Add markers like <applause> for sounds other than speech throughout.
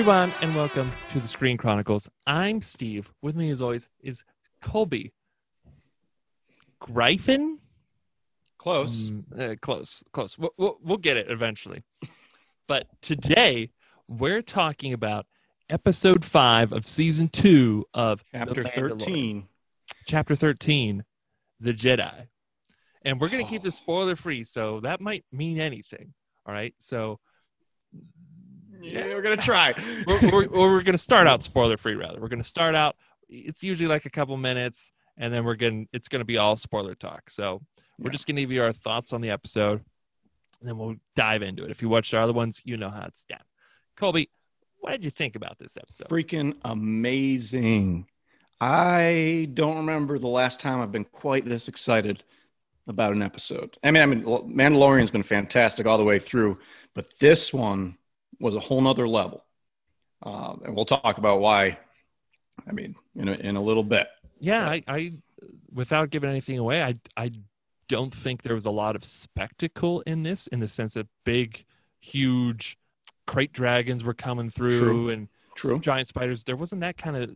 Everyone, and welcome to the Screen Chronicles. I'm Steve. With me, as always, is Colby. Griffin? Close. Mm, uh, close, close. We'll, we'll, we'll get it eventually. But today, we're talking about episode five of season two of Chapter 13. chapter 13, The Jedi. And we're going to keep this spoiler free, so that might mean anything. All right. So Yeah, we're going to try. <laughs> we're, we're, we're going to start out spoiler free rather we're going to start out it's usually like a couple minutes and then we're going to it's going to be all spoiler talk so we're Yeah. just going to give you our thoughts on the episode and then we'll dive into it if you watched our other ones you know how it's done colby what did you think about this episode Freaking amazing. I don't remember the last time I've been quite this excited about an episode. I mean, I mean, Mandalorian's been fantastic all the way through, but this one was a whole nother level. Uh, and we'll talk about why, I mean, in a, in a little bit. yeah I, I without giving anything away i i don't think there was a lot of spectacle in this in the sense that big huge crate dragons were coming through True. and True. some giant spiders there wasn't that kind of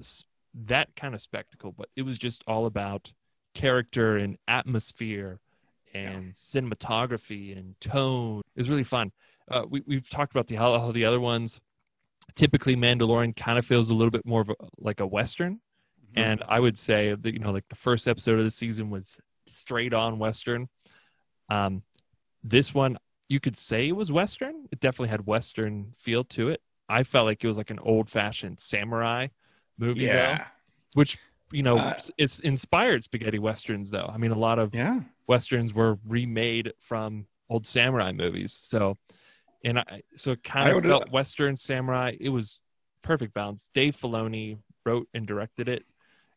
that kind of spectacle but it was just all about character and atmosphere and cinematography and tone it was really fun uh, we, we've talked about the how, how the other ones typically mandalorian kind of feels a little bit more of a, like a western. And i would say that you know like the first episode of the season was straight on western. Um this one you could say it was western. It definitely had western feel to it. I felt like it was like an old fashioned samurai movie though, which you know Uh, it's inspired spaghetti westerns though. I mean a lot of Yeah. westerns were remade from old samurai movies. So and i so it kind of uh, felt western samurai it was perfect balance dave filoni wrote and directed it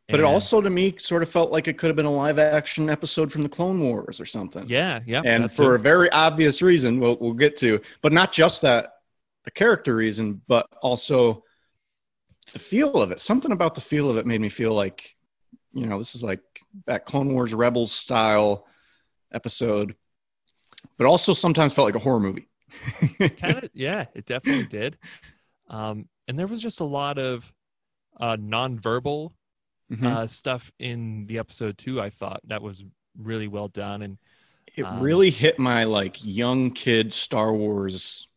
But it also, to me, sort of felt like it could have been a live action episode from the Clone Wars or something. yeah yeah and for it. a very obvious reason we'll, we'll get to but not just that the character reason but also the feel of it something about the feel of it made me feel like you know this is like that clone wars rebels style episode but also sometimes felt like a horror movie <laughs> kind of yeah it definitely did um and there was just a lot of uh nonverbal Mhm. uh stuff in the episode too i thought that was really well done and it um, really hit my like young kid star wars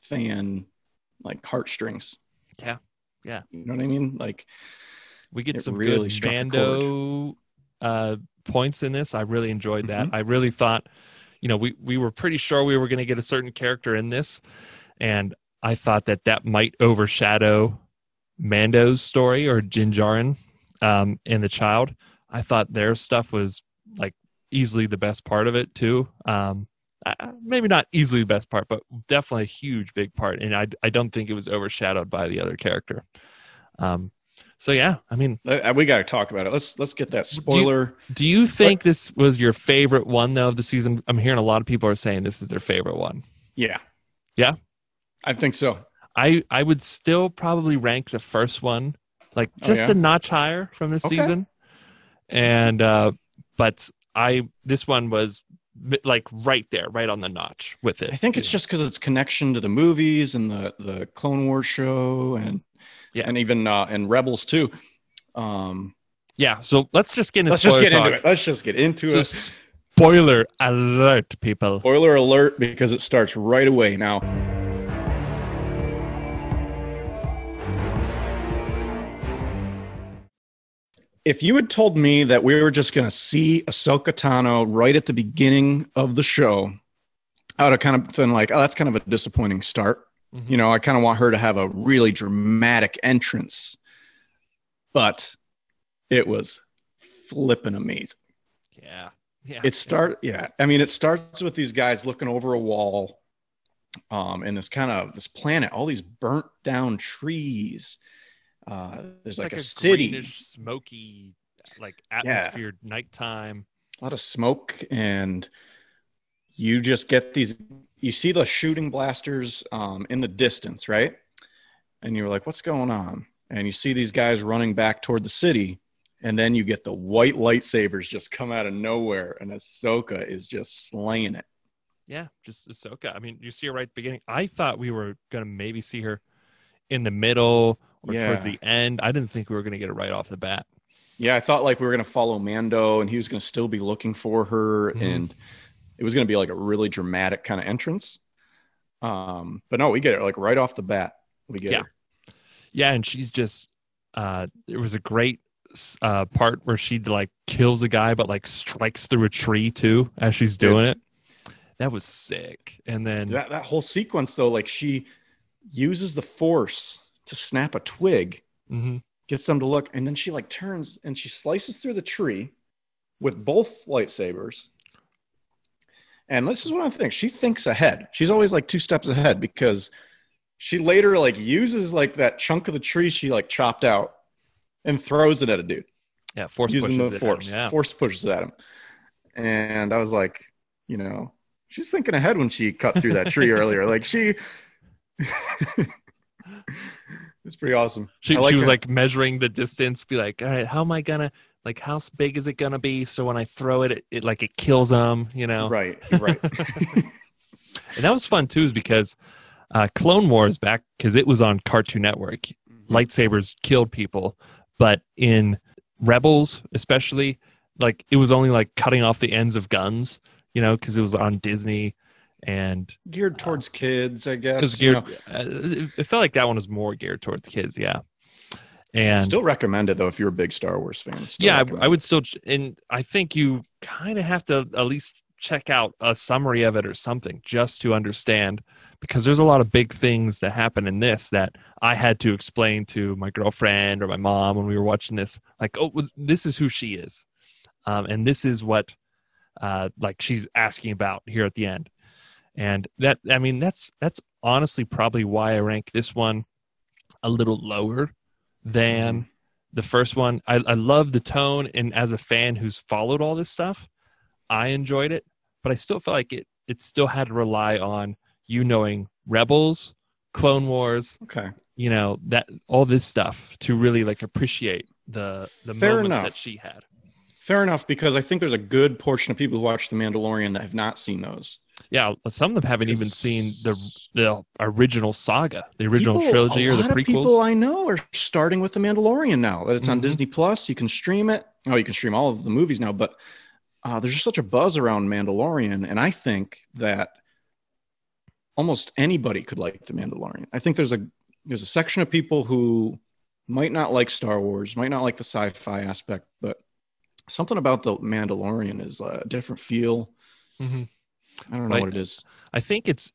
fan like heartstrings Yeah. Yeah. you know what i mean like we get some really good Mando uh, points in this. I really enjoyed that. Mhm. I really thought, you know, we we were pretty sure we were going to get a certain character in this, and I thought that that might overshadow Mando's story or Din Djarin um, and the child. I thought their stuff was like easily the best part of it too. Um, maybe not easily the best part, but definitely a huge big part. And I I don't think it was overshadowed by the other character. Um, so yeah, I mean, Uh, we got to talk about it let's let's get that Do you- spoiler do you think this was your favorite one though of the season? I'm hearing a lot of people are saying this is their favorite one. Yeah. Yeah? I think so. I I would still probably rank the first one like Oh, just yeah? a notch higher from this Okay. season. And uh but I this one was like right there, right on the notch with it. I think it's just because it's connection to the movies and the the Clone Wars show and Yeah. and even uh, and Rebels too. Um, yeah. So let's just get into let's just get into it. Let's just get into So it. spoiler alert, people. Spoiler alert because it starts right away now. If you had told me that we were just going to see Ahsoka Tano right at the beginning of the show, I would have kind of been like, oh, that's kind of a disappointing start. Mhm. You know, I kind of want her to have a really dramatic entrance, but it was flipping amazing. Yeah. Yeah. It start, yeah. I mean, it starts with these guys looking over a wall, um, in this kind of this planet, all these burnt down trees. Uh, there's It's like, a, a city, greenish, smoky, like atmosphere, nighttime. a lot of smoke, and you just get these. You see the shooting blasters um, in the distance, right? And you're like, "What's going on?" And you see these guys running back toward the city, and then you get the white lightsabers just come out of nowhere, and Ahsoka is just slaying it. Yeah, just Ahsoka. I mean, you see her right at the beginning. I thought we were gonna maybe see her in the middle or Yeah. towards the end. I didn't think we were going to get it right off the bat. Yeah, I thought like we were gonna follow Mando, and he was gonna still be looking for her, Mhm. and it was gonna be like a really dramatic kind of entrance. Um, but no, we get it like right off the bat. We get Yeah. it. Yeah, and she's just uh there was a great uh part where she like kills a guy but like strikes through a tree too as she's doing it. That was sick. And then That that whole sequence though, like she uses the force to snap a twig, Mhm. gets them to look, and then she like turns and she slices through the tree with both lightsabers. And this is what I think. She thinks ahead. She's always like two steps ahead because she later like uses like that chunk of the tree she like chopped out and throws it at a dude yeah, force using pushes the it at him, force. Yeah. Force pushes at him. And I was like, you know, she's thinking ahead when she cut through that tree <laughs> earlier. Like she <laughs> It's pretty awesome. She, like she was her. like measuring the distance, be like, all right, how am I gonna like how big is it gonna be? So when I throw it, it, it like it kills them, you know. Right, right. <laughs> <laughs> And that was fun too, is because uh, Clone Wars back because it was on Cartoon Network. Lightsabers killed people, but in Rebels, especially, like it was only like cutting off the ends of guns, you know, because it was on Disney, and geared towards kids, I guess. because you know. uh, it, it felt like that one was more geared towards kids, yeah. And Still recommend it though if you're a big Star Wars fan. Yeah, I, I would still, and I think you kind of have to at least check out a summary of it or something just to understand, because there's a lot of big things that happen in this that I had to explain to my girlfriend or my mom when we were watching this. Like, oh, this is who she is, um, and this is what, uh, like she's asking about here at the end, and that I mean that's that's honestly probably why I rank this one a little lower than mm-hmm. the first one. I, I love the tone, and as a fan who's followed all this stuff, I enjoyed it. But I still felt like it it still had to rely on you knowing Rebels, Clone Wars, Okay. you know that all this stuff to really like appreciate the the Fair moments enough. that she had. Fair enough, because I think there's a good portion of people who watch The Mandalorian that have not seen those. Yeah, some of them haven't even seen the the original saga, the original People- trilogy or the prequels. people I know are starting with The Mandalorian now. That it's on Mhm. Disney Plus. You can stream it. Oh, you can stream all of the movies now, but uh, there's just such a buzz around Mandalorian, and I think that almost anybody could like The Mandalorian. I think there's a there's a section of people who might not like Star Wars, might not like the sci-fi aspect, but something about the Mandalorian is a different feel. Mhm. I don't know Right. what it is. I think it's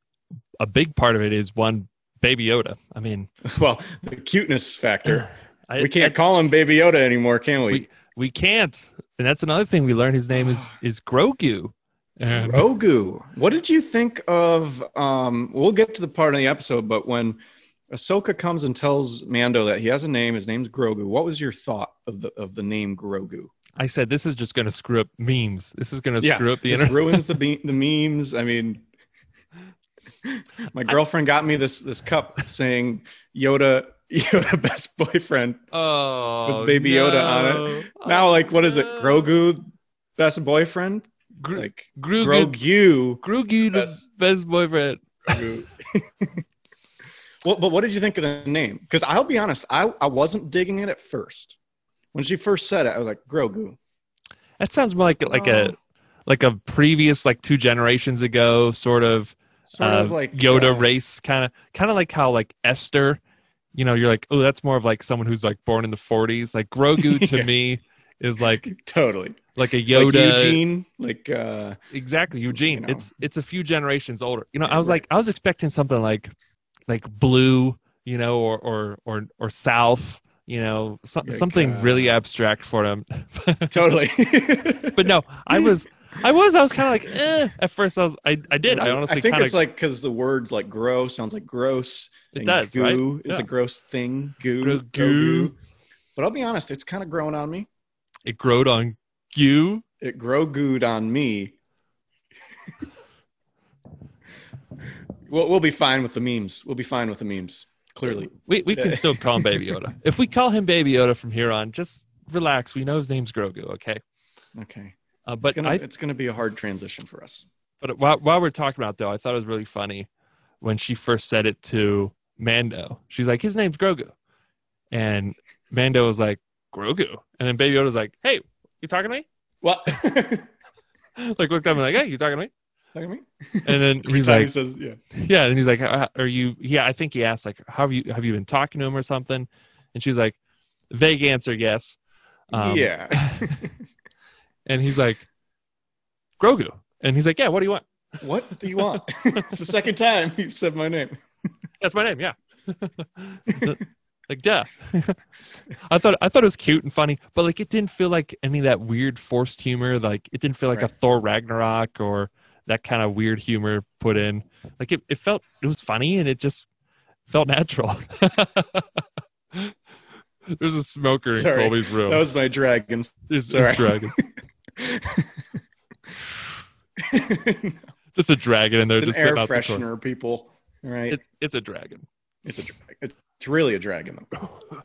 a big part of it is one Baby Yoda. I mean, <laughs> Well, the cuteness factor. <sighs> I, we can't that's- call him Baby Yoda anymore, can we? We can't, and that's another thing we learned. His name is <sighs> is Grogu. And Grogu. What did you think of? Um, we'll get to the part of the episode, but when Ahsoka comes and tells Mando that he has a name, his name's Grogu. What was your thought of the of the name Grogu? I said this is just going to screw up memes. This is going to Yeah, screw up the internet. ruins the <laughs> be- the memes. I mean, my girlfriend got me this this cup saying Yoda <laughs> Yoda best boyfriend. Oh, With Baby Yoda on it. Oh, now, like, what is it? Grogu best boyfriend? Gro- Like Grogu, Grogu. Grogu, Best- best boyfriend. Grogu. <laughs> well, but what did you think of the name? Because I'll be honest, I, I wasn't digging it at first. When she first said it, I was like, Grogu. That sounds more like like a Oh. like a previous like two generations ago sort of Sort uh, of like Yoda uh, race kind of kind of like how like Esther, you know, you're like, oh, that's more of like someone who's like born in the 40s. Like Grogu <laughs> to Yeah. me is like <laughs> Totally. like a Like Yoda. Eugene. Like, uh, Exactly, Eugene. know. It's it's a few generations older. You know, Yeah, I was right. like I was expecting something like like blue, you know, or or or or south, you know, so, something really abstract for them. <laughs> totally. <laughs> but no, I was I was I was kind of like eh. at first I was I I did I honestly I think kind it's like because the words like grow sounds like gross. It and does, Goo right? is Yeah. a gross thing. Goo. Gro- goo. But I'll be honest, it's kind of grown on me. it growed on you. It grow gooed on me. <laughs> we'll, we'll be fine with the memes. We'll be fine with the memes. Clearly. <laughs> We we can still call him Baby Yoda. <laughs> if we call him Baby Yoda from here on, just relax. We know his name's Grogu, okay? Okay. Uh, But but it's gonna, I it's gonna be a hard transition for us. But while, while we're talking about it, though, I thought it was really funny when she first said it to Mando. She's like, his name's Grogu. And Mando was like, Grogu. And then Baby Yoda's like, hey, you talking to me? What? <laughs> Like looked up and like, hey, you talking to me? Look at me. And then <laughs> he's He like, says, yeah. yeah. And he's like, "Uh, are you, yeah, I think he asked like, how have you, have you been talking to him or something? And she's like, vague answer, yes. Um, yeah. <laughs> <laughs> And he's like, Grogu. And he's like, yeah, what do you want? what do you want? it's the second time you've said my name. That's my name. Yeah. like, duh. I thought I thought it was cute and funny, but like it didn't feel like any of that weird forced humor. Like it didn't feel like a Thor Ragnarok or that kind of weird humor put in. Like it, it felt it was funny and it just felt natural. <laughs> There's a smoker in Sorry. Colby's room. That was my dragon. It's- it's dragon. <laughs> Just a dragon in there, it's just an air sitting out the freshener, people. All right. It's it's a dragon. It's a drag. It's really a dragon. Though. <laughs>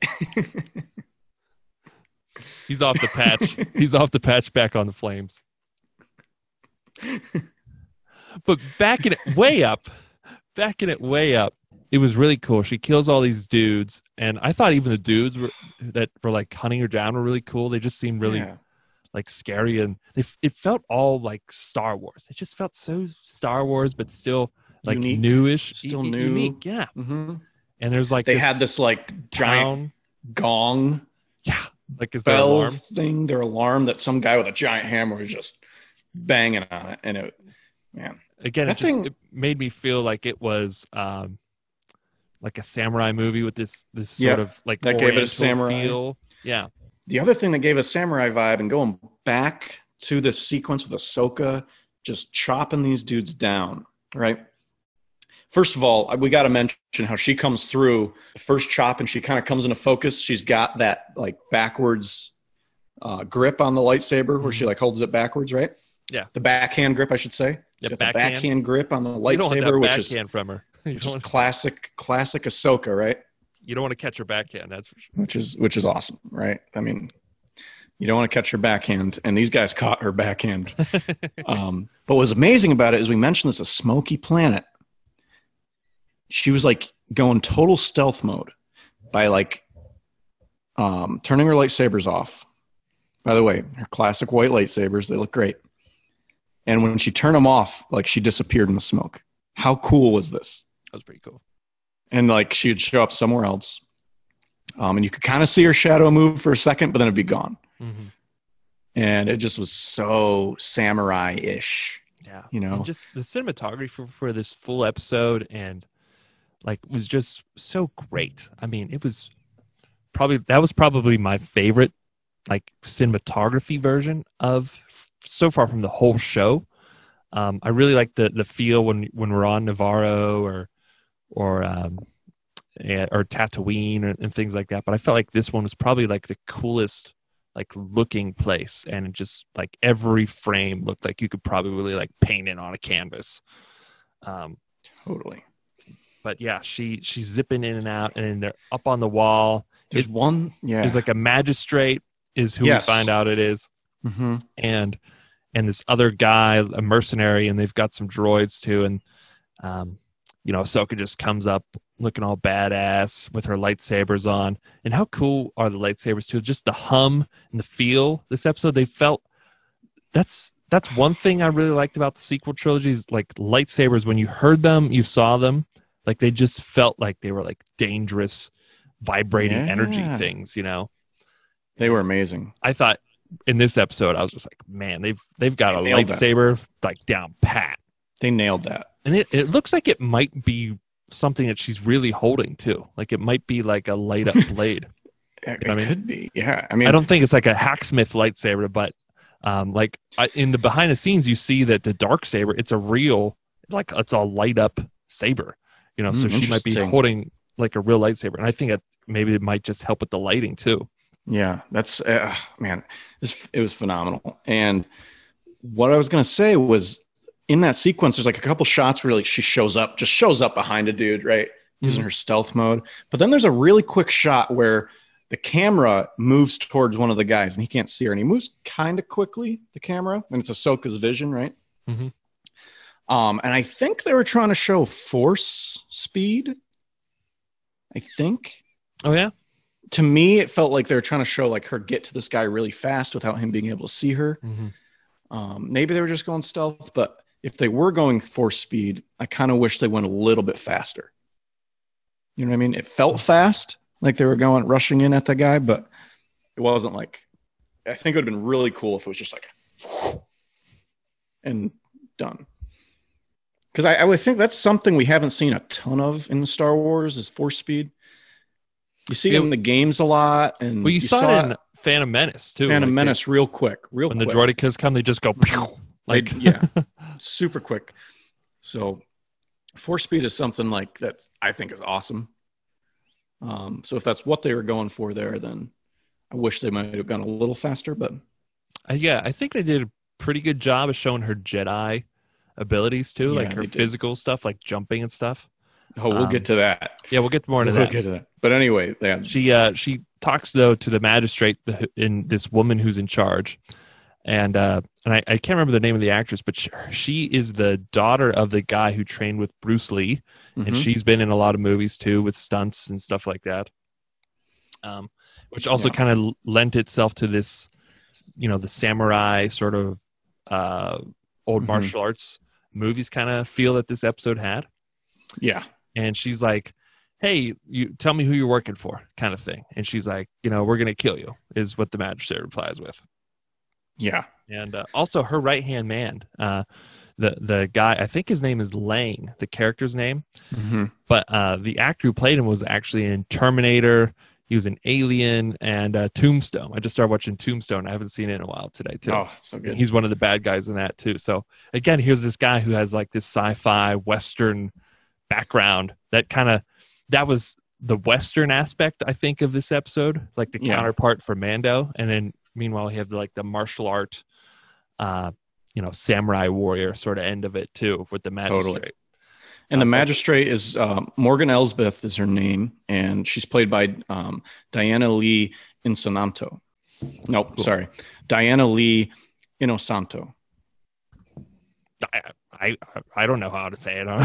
He's off the patch. He's off the patch back on the flames. But backing it way up, backing it way up, it was really cool. She kills all these dudes, and I thought even the dudes were, that were like hunting her down were really cool. They just seemed really Yeah. like scary, and they, it felt all like Star Wars. It just felt so Star Wars, but still like Unique. newish, Still u- new. unique. Yeah, hmm and there's like They had this like giant town. gong Yeah, like is bell alarm? thing, their alarm that some guy with a giant hammer was just banging on it, and it, man, again it just thing- it made me feel like it was um like a samurai movie with this this sort Yep, of like that gave it a samurai. feel yeah the other thing that gave a samurai vibe, and going back to this sequence with Ahsoka just chopping these dudes down, right? First of all, we got to mention how she comes through the first chop and she kind of comes into focus. She's got that like backwards uh, grip on the lightsaber where she like holds it backwards, right? Yeah. The backhand grip, I should say. She's the backhand. backhand grip on the you don't want that lightsaber, which is, backhand from her <laughs> you which don't, is classic, classic Ahsoka, right? you don't want to catch her backhand that's for sure which is which is awesome, right? I mean, you don't want to catch her backhand, and these guys caught her backhand. <laughs> um, but what was amazing about it is we mentioned this a smoky planet. She was like going total stealth mode by like um, turning her lightsabers off. By the way, her classic white lightsabers, they look great. And when she turned them off, like she disappeared in the smoke. How cool was this? that was pretty cool and like she would show up somewhere else. Um, and you could kind of see her shadow move for a second, but then it'd be gone. hmm And it just was so samurai ish, yeah you know? and just the cinematography for this full episode and like was just so great i mean it was probably that was probably my favorite like cinematography version of so far from the whole show um i really like the the feel when when we're on navarro or or um eh, or tatooine or, and things like that but i felt like this one was probably like the coolest like looking place and just like every frame looked like you could probably like paint it on a canvas um Totally. but yeah she she's zipping in and out and they're up on the wall There's It- one, yeah. there's like a magistrate is who Yes. we find out it is Mhm. and and this other guy a mercenary and they've got some droids too and um you know Ahsoka just comes up looking all badass with her lightsabers on. And how cool are the lightsabers too? Just the hum and the feel this episode they felt that's that's one thing I really liked about the sequel trilogies like lightsabers when you heard them you saw them like they just felt like they were like dangerous vibrating energy things you know? They were amazing. I thought in this episode, I was just like, man, they've they've got a They that. lightsaber like down pat, They nailed that. and it, it looks like it might be something that she's really holding too. Like it might be like a light up <laughs> blade. It, know what I mean? could be. Yeah. I mean, I don't think it's like a hacksmith lightsaber, but um, like I, in the behind the scenes, you see that the dark saber, it's a real like it's a light up saber. You know, so Hmm, she might be holding like a real lightsaber, and I think that maybe it might just help with the lighting too. Yeah, that's uh, man, it was, phenomenal. And what I was gonna say was in that sequence, there's like a couple shots where like she shows up, just shows up behind a dude, right, using her stealth mode. But then there's a really quick shot where the camera moves towards one of the guys, and he can't see her, and he moves kind of quickly. The camera, and it's Ahsoka's vision, right? Mhm. Um, and I think they were trying to show force speed I think. Oh yeah. To me, it felt like they were trying to show like her get to this guy really fast without him being able to see her. Mm-hmm. Um, maybe they were just going stealth, but if they were going force speed, I kind of wish they went a little bit faster. You know what I mean? It felt fast, like they were going rushing in at the guy, but it wasn't like. I think it would have been really cool if it was just like, and done. Because I, I would think that's something we haven't seen a ton of in the Star Wars is force speed. You see it in the games a lot, and Well, you, saw, it in Phantom Menace too. Phantom like, Menace real quick, real When quick. the droidekas come, they just go pew, like Like yeah, <laughs> super quick. So force speed is something like that I think is awesome. Um, so if that's what they were going for there, then I wish they might have gone a little faster, but Uh, yeah, I think they did a pretty good job of showing her Jedi abilities too, Yeah, like her physical stuff, like jumping and stuff. Oh, we'll Um, get to that. Yeah, we'll get more into We'll that. get to that. But anyway, yeah, She uh she talks though to the magistrate the, in this woman who's in charge, and uh and I, I can't remember the name of the actress, but she, she is the daughter of the guy who trained with Bruce Lee, and mhm. she's been in a lot of movies too with stunts and stuff like that. Um, which also Yeah. kind of lent itself to this, you know, the samurai sort of uh old Mhm. martial arts movies kind of feel that this episode had yeah, and she's like hey you tell me who you're working for kind of thing. And she's like you know we're gonna kill you is what the magistrate replies with. Yeah, and uh, also her right hand man uh the the guy i think his name is lang the character's name. Mhm. but uh the actor who played him was actually in terminator. He was an alien and uh tombstone. I just started watching tombstone. I haven't seen it in a while today too. Oh, so good. He's one of the bad guys in that too. So again, here's this guy who has like this sci-fi western background that kind of that was the western aspect I think of this episode, like the Yeah. counterpart for Mando, and then meanwhile you have like the martial art, uh, you know, samurai warrior sort of end of it too with the magistrate. Totally. And the magistrate is um, Morgan Elsbeth is her name, and she's played by um, Diana Lee Insonanto. Nope, Cool. sorry, Diana Lee Inosanto. I, I I don't know how to say it. Huh?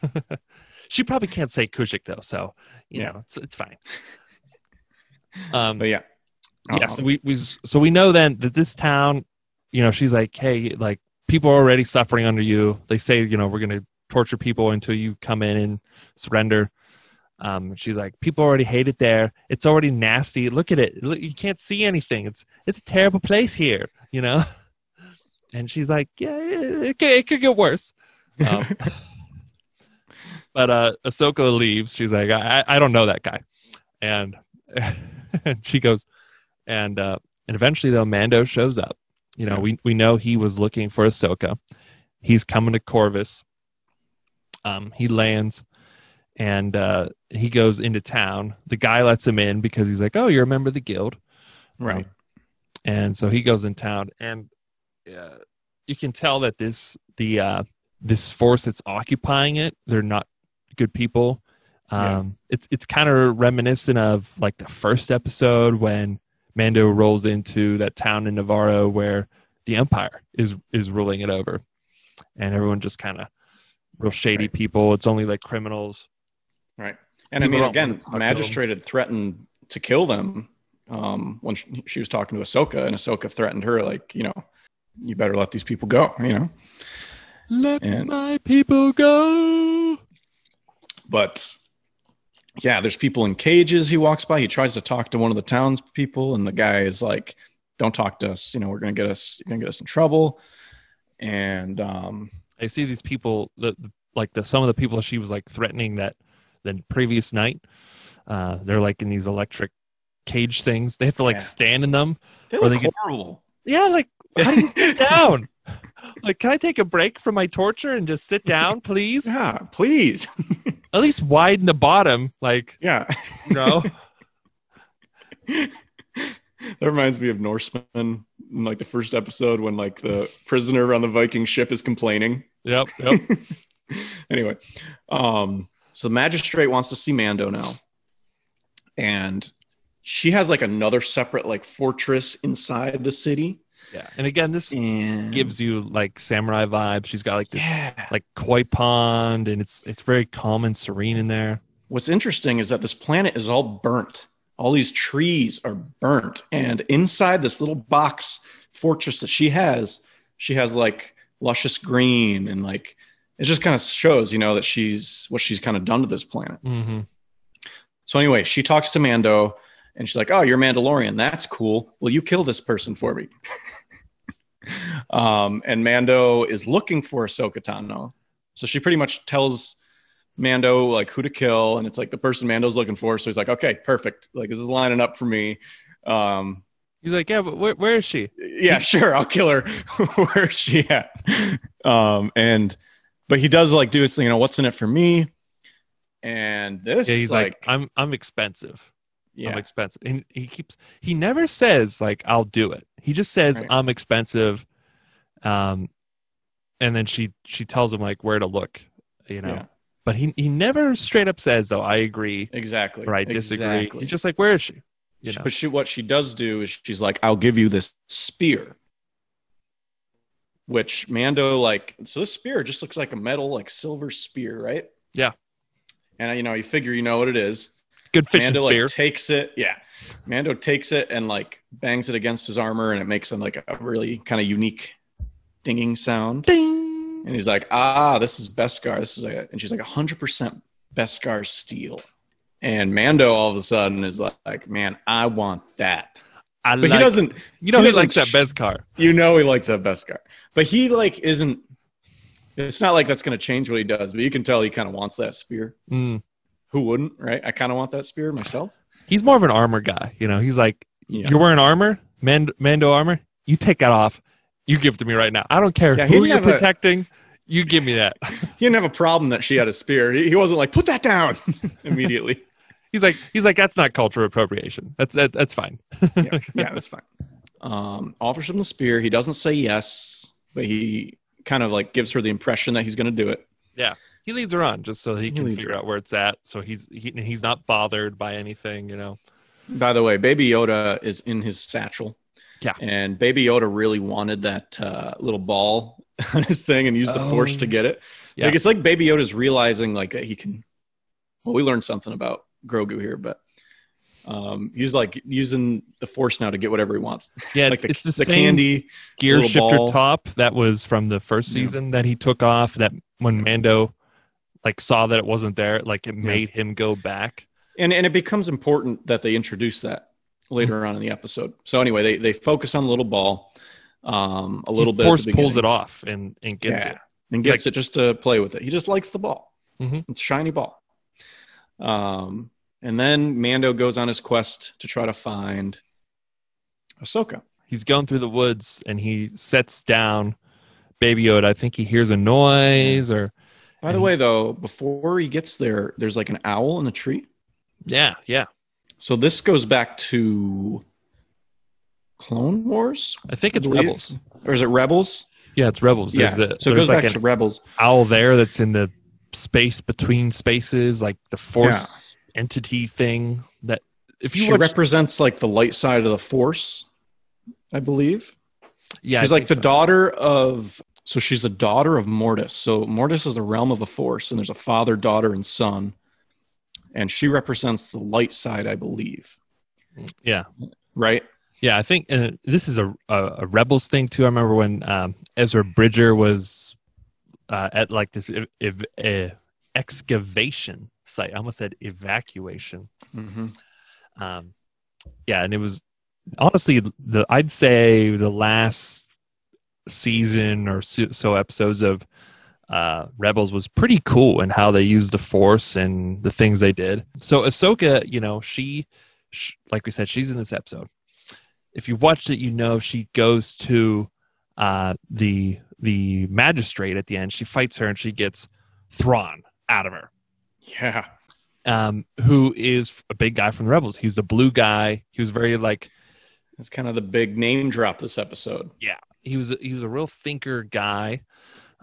<laughs> <laughs> she probably can't say Kozuch though, so you Yeah. know it's it's fine. Um, But yeah, yeah Um, so we, we so we know then that this town you know she's like hey like people are already suffering under you. They say you know we're gonna torture people until you come in and surrender. Um she's like people already hate it there. It's already nasty. Look at it. Look, you can't see anything. It's it's a terrible place here you know? <laughs> And she's like yeah it could, it could get worse. <laughs> Um, but uh ahsoka leaves she's like i i don't know that guy and <laughs> and she goes and uh and eventually though Mando shows up. You know, we we know he was looking for Ahsoka. He's coming to Corvus. Um, he lands and uh he goes into town. The guy lets him in because he's like, Oh, you're a member of the guild. right. Um, and so he goes in town and uh, you can tell that this the uh this force that's occupying it, they're not good people. Um Yeah. it's it's kind of reminiscent of like the first episode when Mando rolls into that town in Navarro where the Empire is is ruling it over. And everyone just kind of real shady Right. people. It's only like criminals. Right. And I mean, again, want to talk to magistrate had threatened to kill them um, when she, she was talking to Ahsoka, and Ahsoka threatened her, like, you know, you better let these people go, you know. Let And- my people go. But yeah, there's people in cages. He walks by. He tries to talk to one of the townspeople, and the guy is like, "Don't talk to us. You know, we're gonna get us. You're gonna get us in trouble." And um, I see these people, the, like the some of the people she was like threatening that the previous night. Uh, they're like in these electric cage things. They have to like Yeah. stand in them. they look they get- horrible. Yeah, like how do you <laughs> sit down? Like, can I take a break from my torture and just sit down, please? Yeah, please. <laughs> At least widen the bottom, like yeah. you know. <laughs> that reminds me of Norseman in like the first episode when like the prisoner on the Viking ship is complaining. yep, yep. <laughs> anyway, um, so the magistrate wants to see Mando now, and she has like another separate like fortress inside the city, Yeah, and again, this and gives you like samurai vibes. She's got like this yeah, like koi pond, and it's it's very calm and serene in there. what's interesting is that this planet is all burnt. All these trees are burnt, and inside this little box fortress that she has, she has like luscious green and like it just kind of shows, you know, that she's what she's kind of done to this planet. Mm-hmm. So anyway, she talks to Mando, and she's like, "Oh, you're Mandalorian. That's cool. Will you kill this person for me?" <laughs> um, and Mando is looking for Ahsoka Tano, so she pretty much tells Mando like who to kill, and it's like the person Mando's looking for. So he's like, "Okay, perfect. Like this is lining up for me." Um, He's like, yeah, but where, where is she? yeah, <laughs> sure, I'll kill her. <laughs> Where's she at? Um, and but he does like do his thing, you know, what's in it for me? And this, Yeah, he's like, like, I'm I'm expensive. I'm yeah, expensive. And he keeps he never says like I'll do it. He just says Right. I'm expensive. Um and then she she tells him like where to look, you know. Yeah. But he he never straight up says though I agree exactly. or I disagree. Exactly. He's just like where is she? You know. But she, what she does do is she's like, I'll give you this spear. Which Mando like, so this spear just looks like a metal, like silver spear, right? Yeah. And you know, you figure you know what it is. Good fishing Mando spear. like takes it, yeah. Mando takes it and like bangs it against his armor, and it makes a, like a really kind of unique dinging sound. Ding. And he's like, "Ah, this is Beskar. This is a," and she's like, "100 percent Beskar steel." And Mando all of a sudden is like, like, "Man, I want that." I But like, he doesn't. you know he he, likes that car. You know, he likes that Beskar, but he like isn't. It's not like that's going to change what he does, but you can tell he kind of wants that spear. Mm. Who wouldn't, right? I kind of want that spear myself. He's more of an armor guy, you know. He's like Yeah. you're wearing armor, Mando, Mando armor. You take that off. You give it to me right now. I don't care Yeah, who you're have a- protecting. You give me that. <laughs> He didn't have a problem that she had a spear. He, he wasn't like, put that down <laughs> immediately. He's like, he's like, that's not cultural appropriation. That's that, that's fine. yeah, <laughs> yeah, that's fine. Um, offers him the spear. He doesn't say yes, but he kind of like gives her the impression that he's going to do it. He leads her on just so he He can figure her out where it's at. So he's he, he's not bothered by anything, you know. By the way, Baby Yoda is in his satchel. Yeah. And Baby Yoda really wanted that uh, little ball <laughs> on his thing and used the force Oh. to get it. Yeah. Like it's like Baby Yoda's realizing like that he can. Well, we learned something about Grogu here, but um, he's like using the force now to get whatever he wants. <laughs> Yeah, like the, it's the, the same candy. gear shifter ball. top that was from the first Yeah. season that he took off. That when Mando like saw that it wasn't there, like it Yeah. made him go back. and and it becomes important that they introduce that later Mm-hmm. on in the episode. So anyway, they they focus on the little ball, um, a little he bit. force pulls it off and and gets Yeah. it. and gets it just to play with it. He just likes the ball. Mhm. It's a shiny ball. Um, and then Mando goes on his quest to try to find Ahsoka. He's going through the woods and he sets down Baby Yoda. I think he hears a noise or By the way, though, before he gets there, there's like an owl in a tree. yeah, yeah. So this goes back to Clone Wars, I think it's believe. Rebels. or is it Rebels? Yeah, it's Rebels. There's yeah. a, so it goes like back to Rebels. owl there that's in the space between spaces, like the force entity thing. That if you she watch, represents like the light side of the Force, I believe. yeah, she's I like the so. daughter of. So she's the daughter of Mortis. So Mortis is the realm of the Force, and there's a father, daughter, and son, and she represents the light side, I believe. Yeah, Right? yeah. I think uh, this is a, a a Rebels thing too. I remember when um, Ezra Bridger was uh, at like this ev- ev- uh, excavation site. I almost said evacuation. Mm-hmm. um yeah and it was honestly the i'd say the last season or so, so episodes of uh rebels was pretty cool and how they used the force and the things they did so ahsoka you know she, sh like we said she's in this episode if you've watched it you know she goes to uh the the magistrate at the end she fights her and she gets thrawn out of her Yeah. um, who is a big guy from the Rebels. He's the blue guy. He was very like It's kind of the big name drop this episode. He was he was a real thinker guy,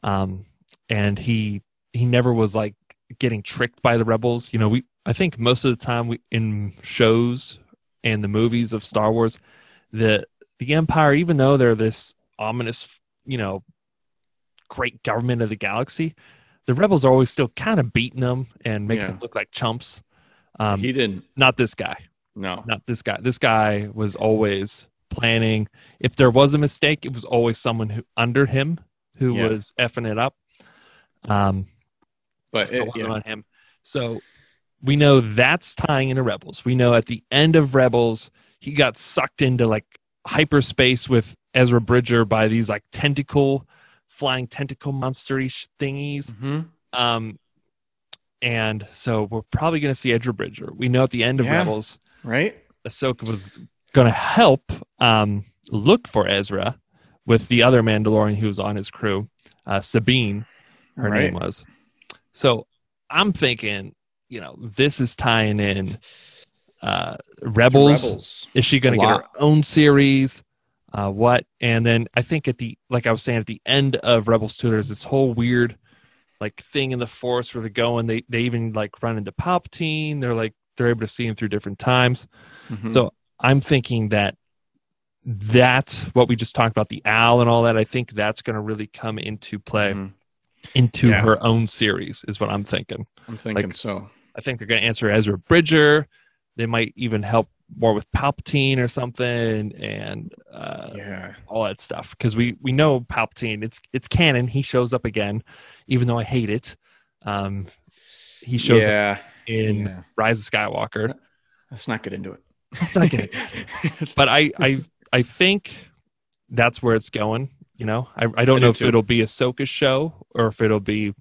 um, and he he never was like getting tricked by the Rebels. You know, we I think most of the time we in shows and the movies of Star Wars, the the Empire, even though they're this ominous, you know, great government of the galaxy, the rebels are always still kind of beating them and making Yeah. them look like chumps. Um, he didn't. not this guy. No. Not this guy. This guy was always planning. If there was a mistake, it was always someone who under him who Yeah. was effing it up. Um, But so it, it wasn't yeah. on him. So we know that's tying into Rebels. We know at the end of Rebels, he got sucked into like hyperspace with Ezra Bridger by these like tentacle, flying tentacle monstery thingies. Mhm. Um, and so we're probably going to see Ezra Bridger. We know at the end of Yeah. Rebels, Right? Ahsoka was going to help um, look for Ezra with the other Mandalorian who was on his crew, uh, Sabine, her Right. name was. So I'm thinking, you know, this is tying in uh, Rebels. Rebels. Is she going to get her own series? Uh, what? And then I think at the, like I was saying, at the end of Rebels 2, there's this whole weird like thing in the forest where they're going. They, they even like run into Palpatine. They're like, they're able to see him through different times. Mhm. So I'm thinking that that's what we just talked about the owl and all that. I think that's going to really come into play Mhm. into Yeah. her own series, is what I'm thinking. I'm thinking like- so. I think they're going to answer Ezra Bridger. They might even help more with Palpatine or something, and uh, Yeah. all that stuff because we we know Palpatine. It's it's canon. He shows up again, even though I hate it. Um, he shows up yeah. in yeah. Rise of Skywalker. Let's not get into it. It's not gonna <laughs> but I, I I think that's where it's going. You know, I, I don't I know do if too. it'll be Ahsoka's show or if it'll be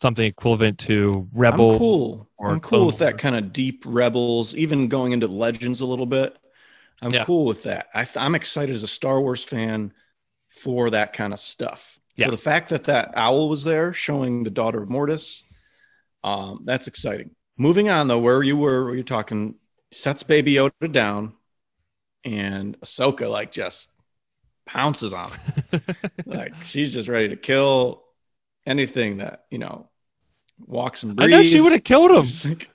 something equivalent to Rebel. I'm cool. or I'm cool with that kind of deep rebels, even going into legends a little bit. I'm Yeah. cool with that. I th- I'm excited as a Star Wars fan for that kind of stuff. Yeah. So the fact that that owl was there, showing the daughter of Mortis, um, that's exciting. Moving on though, where you were, where you're talking, sets Baby Yoda down, and Ahsoka like just pounces on him. <laughs> like she's just ready to kill anything that you know walks and breathes. I know she would have killed him.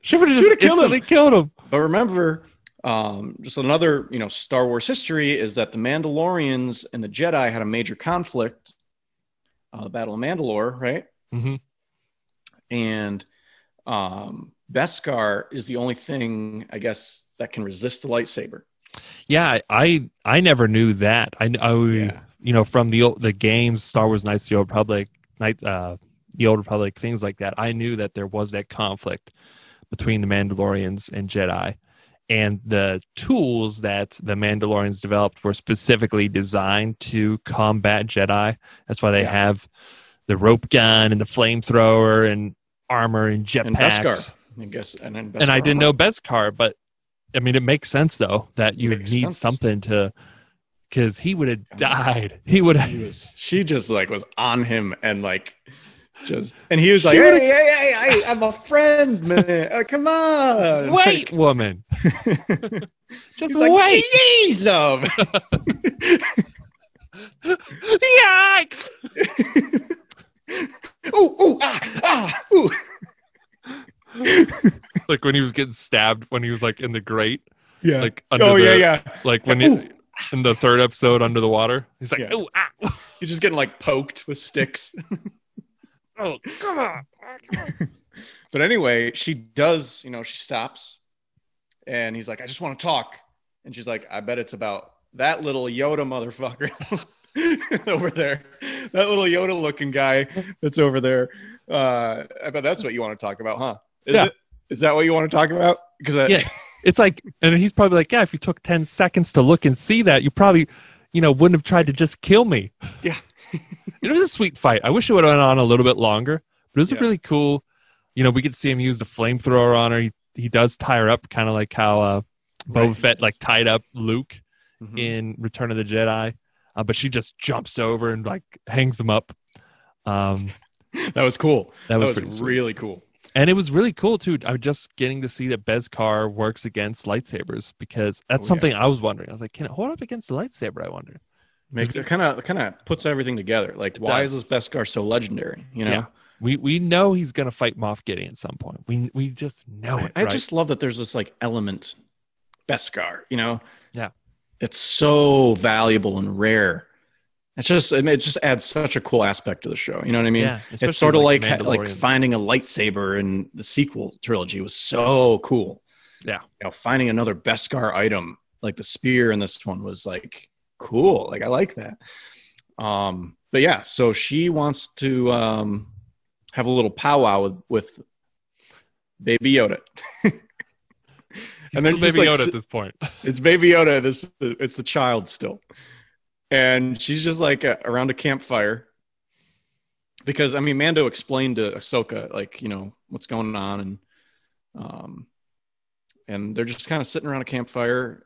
She would have just killed him. instantly killed him. But remember, um, just another you know Star Wars history is that the Mandalorians and the Jedi had a major conflict, uh, the Battle of Mandalore, right? hmm And um, Beskar is the only thing I guess that can resist the lightsaber. Yeah, I I never knew that. I, I Yeah. you know from the old, the games, Star Wars Knights of the Old Republic, Night uh, the Old Republic, things like that. I knew that there was that conflict between the Mandalorians and Jedi, and the tools that the Mandalorians developed were specifically designed to combat Jedi. That's why they Yeah. have the rope gun and the flamethrower and armor and jetpacks. And I guess, and then and I didn't armor. know Beskar, but I mean, it makes sense though that you would need sense. something to, because he would have died. He would have. she just like was on him and like just, and he was She like, would've- hey, hey, hey, hey, I'm a friend, man. Uh, come on. Wait, woman, <laughs> just he's like, wait. Jesus. <laughs> Yikes! <laughs> ooh, ooh, ah, ah, ooh. <laughs> Like when he was getting stabbed when he was like in the grate, Yeah. like under oh, the, yeah, yeah. like when Ooh. he, in the third episode under the water, he's like, Yeah. oh, ah, <laughs> He's just getting like poked with sticks. <laughs> oh, come on. But anyway, she does, you know, she stops and he's like, I just want to talk. And she's like, I bet it's about that little Yoda motherfucker over there. That little Yoda looking guy that's over there. Uh, I bet that's what you want to talk about, huh? Is Yeah. it? Is that what you want to talk about? Because I, Yeah. <laughs> It's like, and he's probably like, yeah, if you took 10 seconds to look and see that, you probably, you know, wouldn't have tried to just kill me. Yeah. <laughs> it was a sweet fight. I wish it would have went on a little bit longer, but it was Yeah. really cool. You know, we get to see him use the flamethrower on her. He, he does tie her up, kind of like how uh, Boba Right. Fett like tied up Luke Mhm. in Return of the Jedi. Uh, but she just jumps over and like hangs him up. Um, <laughs> that was cool. that was, That was really cool. And it was really cool too. I'm just getting to see that Beskar works against lightsabers because that's Oh, yeah. something I was wondering. I was like, can it hold up against the lightsaber? I wonder. Makes it kind of kind of puts everything together. Like, It why does. is this Beskar so legendary? You know, Yeah. We we know he's gonna fight Moff Gideon at some point. We we just know it. I right? just love that there's this like element, Beskar. You know, Yeah. it's so valuable and rare, It's just it it just adds such a cool aspect to the show. You know what I mean? yeah, it's sort of like like Mandalorians. finding a lightsaber in the sequel trilogy was so cool. Yeah. you know, finding another Beskar item like the spear in this one was like cool. Like I like that. Um, but yeah, so she wants to um have a little powwow with, with Baby Yoda. <laughs> He's then Baby like, Yoda at this point. It's Baby Yoda. This it's the child still, and she's just like uh, around a campfire. Because I mean, Mando explained to Ahsoka like you know what's going on, and um, and they're just kind of sitting around a campfire,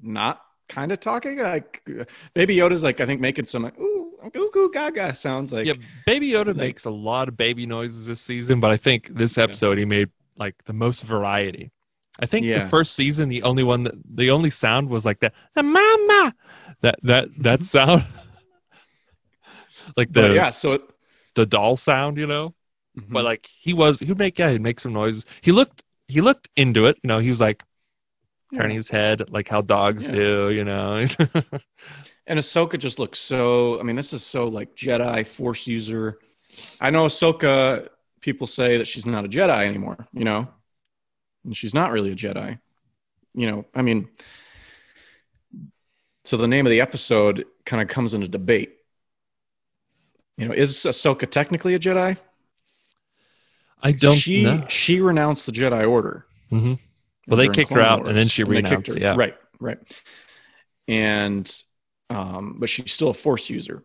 not kind of talking. Like Baby Yoda's like I think making some like ooh goo goo gaga sounds like yeah, Baby Yoda like- makes a lot of baby noises this season, but I think this Yeah. episode he made like the most variety. I think Yeah. the first season, the only one that the only sound was like that, "Ah, mama, that that that sound, <laughs> like but the yeah. So it, the doll sound, you know. Mhm. But like he was, he'd make yeah, he'd make some noises. He looked, he looked into it, you know. He was like turning his head like how dogs Yeah. do, you know. <laughs> And Ahsoka just looks so. I mean, this is so like Jedi Force user. I know Ahsoka. People say that she's not a Jedi anymore. You know, and she's not really a Jedi. You know, I mean. So the name of the episode kind of comes into debate. You know, is Ahsoka technically a Jedi? I don't she know. she renounced the Jedi Order. hmm Well, they kicked her out, Wars, and then she renounced. her. Yeah, Right, right. And um, but she's still a Force user.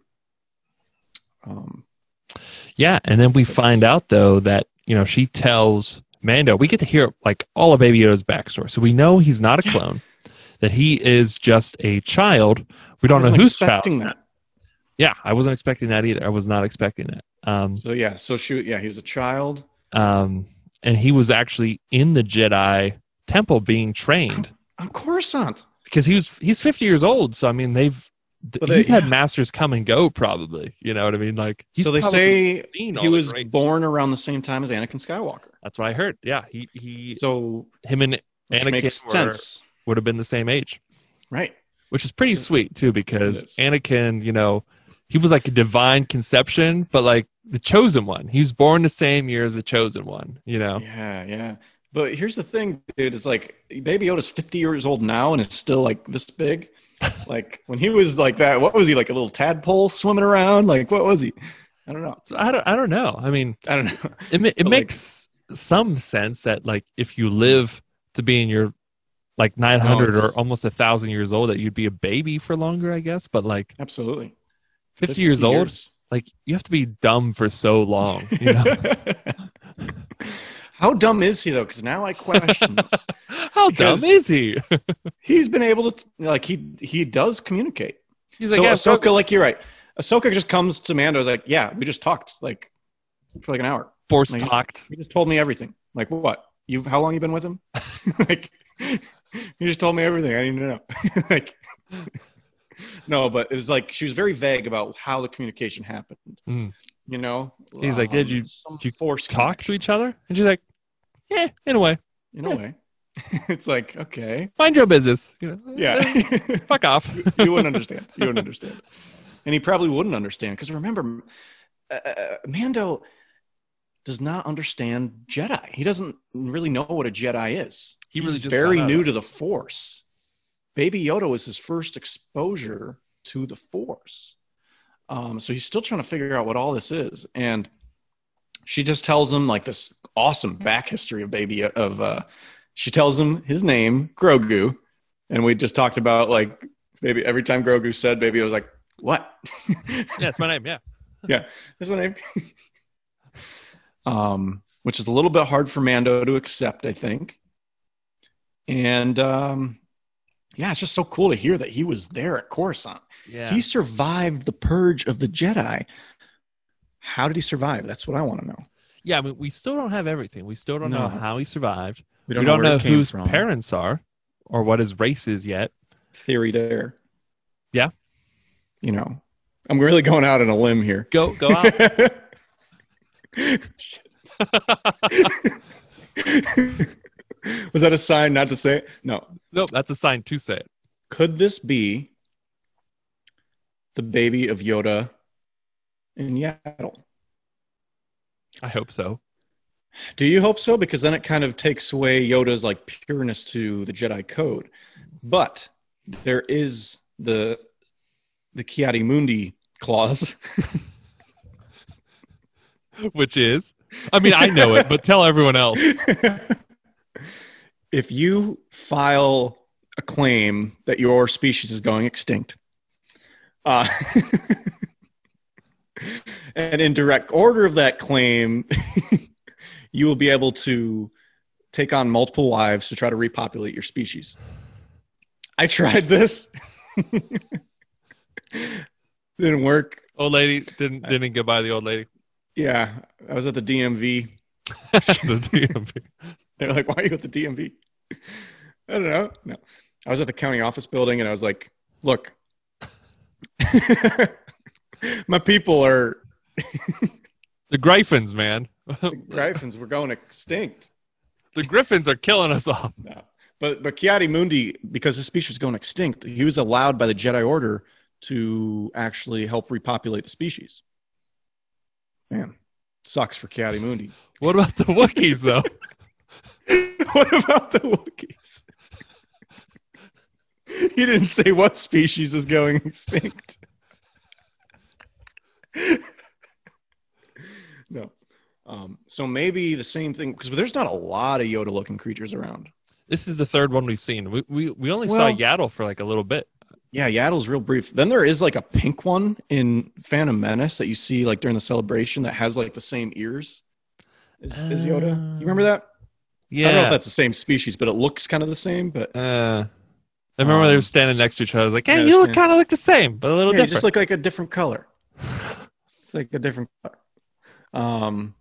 Um, Yeah, and then we find out though that you know she tells Mando. We get to hear like all of Baby Yoda's backstory, so we know he's not a clone. That he is just a child. We don't know wasn't whose child. expecting that. Yeah, I wasn't expecting that either. I was not expecting that. Um, So yeah, so she yeah, he was a child. um, and he was actually in the Jedi temple being trained On Coruscant. because he was he's 50 years old. So I mean, they've But he's they- had masters come and go probably. You know what I mean? Like so they say he was born around the same time as Anakin Skywalker. That's what I heard. Yeah, he he So him and Anakin were- sense. would have been the same age. Right. which is pretty So- sweet too because. Anakin, you know, he was like a divine conception, but like the chosen one. He was born the same year as the chosen one, you know. Yeah, yeah. But here's the thing, dude, is like Baby Yoda's 50 years old now and is still like this big. Like when he was like that, what was he like a little tadpole swimming around? Like what was he? I don't know. So I don't I don't know. I mean, I don't know. it it But, like- makes some sense that like if you live to be in your like 900 or almost a thousand years old that you'd be a baby for longer, I guess, but like Absolutely. 50, years old, like you have to be dumb for so long, you know. <laughs> <laughs> How dumb is he though? Because now I question this. <laughs> How dumb is he? <laughs> He's been able to like he he does communicate. He's so like, yeah, Ahsoka, like you're right. Ahsoka just comes to Mando's like, yeah, we just talked like for like an hour. force like- talked. He just told me everything. Like what? You how long you been with him? <laughs> like you just told me everything I need to know. like no, but it was like she was very vague about how the communication happened. Mm. You know, He's like, did you- did you force talk to each other? And she's like, yeah, in a way. in a way? <laughs> it's like okay, Mind your business. You know, yeah. <laughs> fuck off. you wouldn't understand. You wouldn't understand. And he probably wouldn't understand because remember, uh, uh, Mando does not understand Jedi. He doesn't really know what a Jedi is. He really He's very new to the Force. Baby Yoda was his first exposure to the Force. Um, so he's still trying to figure out what all this is. And she just tells him like this awesome back history of Baby of. Uh, she tells him his name, Grogu, and we just talked about like maybe every time Grogu said baby, I was like, what? <laughs> yeah, it's my name. Yeah yeah. That's my name. <laughs> um, which is a little bit hard for Mando to accept, I think. And um, yeah, it's just so cool to hear that he was there at Coruscant. Yeah. He survived the purge of the Jedi. How did he survive? That's what I want to know. Yeah. I mean, we still don't have everything. We still don't know how he survived. We We don't know, whose from. parents are or what his race is yet. theory there. Yeah. You know, I'm really going out on a limb here. Go, go out. <laughs> Was that a sign not to say it? No. nope, that's a sign to say it. Could this be the baby of Yoda and Yaddle. I hope so. Do you hope so? Because then it kind of takes away Yoda's like pureness to the Jedi code. But there is the the Ki-Adi-Mundi clause. <laughs> Which is, I mean, I know it, but tell everyone else. <laughs> if you file a claim that your species is going extinct, uh, <laughs> and in direct order of that claim, <laughs> you will be able to take on multiple wives to try to repopulate your species. I tried this. <laughs> Didn't work. Old lady didn't didn't go by the old lady. Yeah, I was at the DMV. <laughs> the DMV. They're like, "Why are you at the DMV?" I don't know. No, I was at the county office building, and I was like, "Look, my people are <laughs> The Griffins, man. the Griffins. We're going extinct." The Griffins are killing us off. No. But but Ki-Adi-Mundi, because his species was going extinct, he was allowed by the Jedi Order to actually help repopulate the species. Man, sucks for Ki-Adi-Mundi. What about the Wookiees, though? <laughs> what about the Wookiees? he didn't say what species is going extinct. No. Um, so maybe the same thing because there's not a lot of Yoda looking creatures around. This is the third one we've seen. We we, we only saw Well- Yaddle for like a little bit. Yeah, Yaddle's real brief. Then there is like a pink one in Phantom Menace that you see like during the celebration that has like the same ears as, as Yoda. You remember that? Yeah. I don't know if that's the same species, but it looks kind of the same. But Uh, I remember they Um, were standing next to each other. I was like, "Hey, yeah, you look kind of like the same, but a little yeah, different." just look like a different color. <laughs> It's like a different color. Um,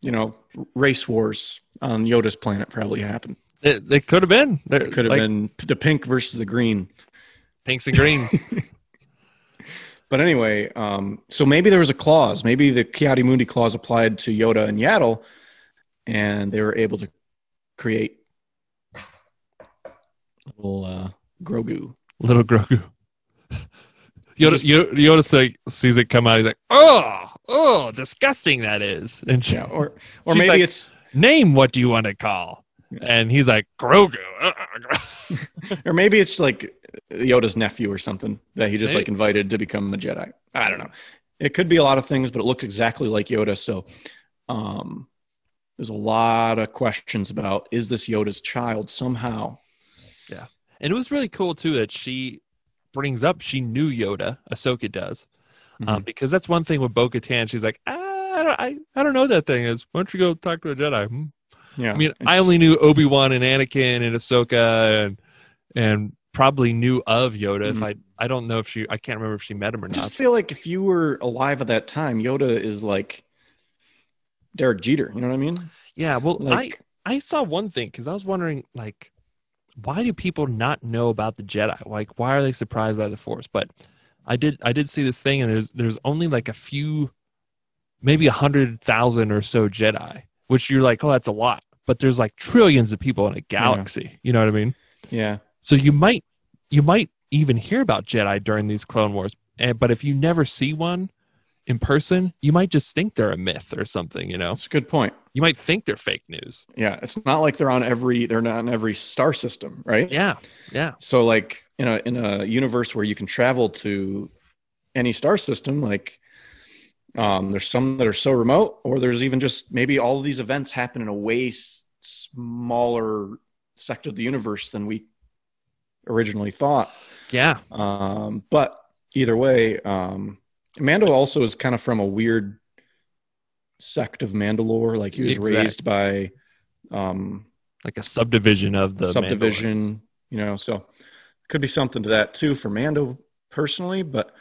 you know, race wars on Yoda's planet probably happened. it, it could have been. It could have been the pink versus the green. pinks and greens. <laughs> But anyway, um, so maybe there was a clause. Maybe the Ki-Adi-Mundi clause applied to Yoda and Yaddle, and they were able to create little uh, Grogu. little Grogu. <laughs> Yoda, Yoda, Yoda say, sees it come out. He's like, "Oh, oh, disgusting that is." And she, Yeah, or or maybe like- it's name what do you want to call? And he's like, "Grogu." <laughs> or maybe it's like Yoda's nephew or something that he just Maybe. like invited to become a Jedi. I don't know. It could be a lot of things, but it looked exactly like Yoda. So, um, there's a lot of questions about is this Yoda's child somehow? Yeah. And it was really cool too that she brings up she knew Yoda. Ahsoka does, Mm-hmm. um, because that's one thing with Bo-Katan. She's like, ah, I don't, I, I don't know what that thing is. Why don't you go talk to a Jedi? Hmm. Yeah, I mean, I only knew Obi Wan and Anakin and Ahsoka and and probably knew of Yoda. If Mhm. I I don't know if she I can't remember if she met him or I not. I just feel like if you were alive at that time, Yoda is like Derek Jeter. You know what I mean? yeah, well, Like, I I saw one thing because I was wondering like, why do people not know about the Jedi? Like, why are they surprised by the Force? But I did I did see this thing, and there's there's only like a few, maybe a hundred thousand or so Jedi, which you're like, oh, that's a lot. But there's like trillions of people in a galaxy. You know what I mean? yeah, So you might you might even hear about Jedi during these Clone Wars, and, but if you never see one in person, you might just think they're a myth or something. You know, It's a good point. you might think they're fake news. Yeah, it's not like they're on every they're not on every star system, right? Yeah, yeah, So like in a in a universe where you can travel to any star system, like um, there's some that are so remote, or there's even just maybe all of these events happen in a way s- smaller sector of the universe than we originally thought. yeah. Um, but either way, um, Mando also is kind of from a weird sect of Mandalore. Like he was Exact- raised by um, Like a subdivision of the subdivision, you know, so could be something to that too for Mando personally. But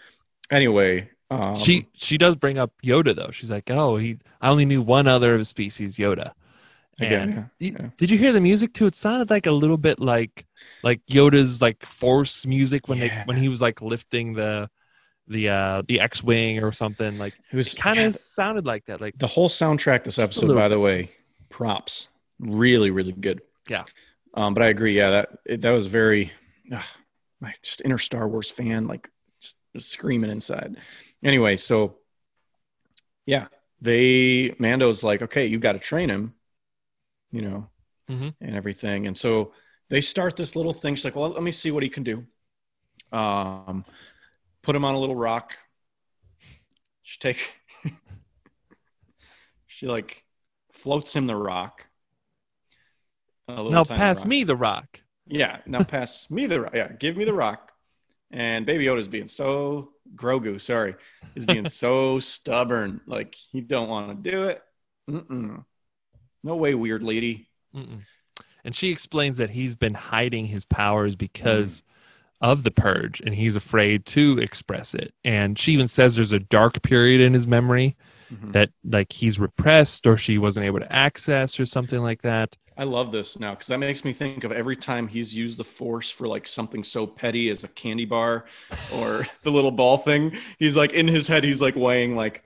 anyway, um, she she does bring up Yoda though. She's like, oh, he. I only knew one other of his species, Yoda. again, yeah, yeah. Did you hear the music too? It sounded like a little bit like like Yoda's like force music when they when he was like lifting the the uh the X-wing or something. Like it was kind of sounded like that. Like the whole soundtrack this episode, by the way, props, really, really good. Yeah. Um, but I agree. Yeah, that it, that was very. Uh, my just inner Star Wars fan. Like, just just screaming inside. Anyway, so yeah, they Mando's like, okay, you got to train him, you know, Mhm. and everything. And so they start this little thing. She's like, well, let me see what he can do. Um, put him on a little rock. She take, <laughs> she like floats him the rock. A Now pass rock. me the rock. Yeah, now <laughs> pass me the rock. Yeah, give me the rock. And Baby Yoda's being so Grogu, sorry, is being <laughs> so stubborn. Like he don't want to do it. Mm-mm. No way, weird lady. Mm-mm. And she explains that he's been hiding his powers because Mm. Of the purge and he's afraid to express it. And she even says there's a dark period in his memory Mhm. that like he's repressed or she wasn't able to access or something like that. I love this now because that makes me think of every time he's used the Force for like something so petty as a candy bar or <laughs> the little ball thing. He's like in his head, he's like weighing like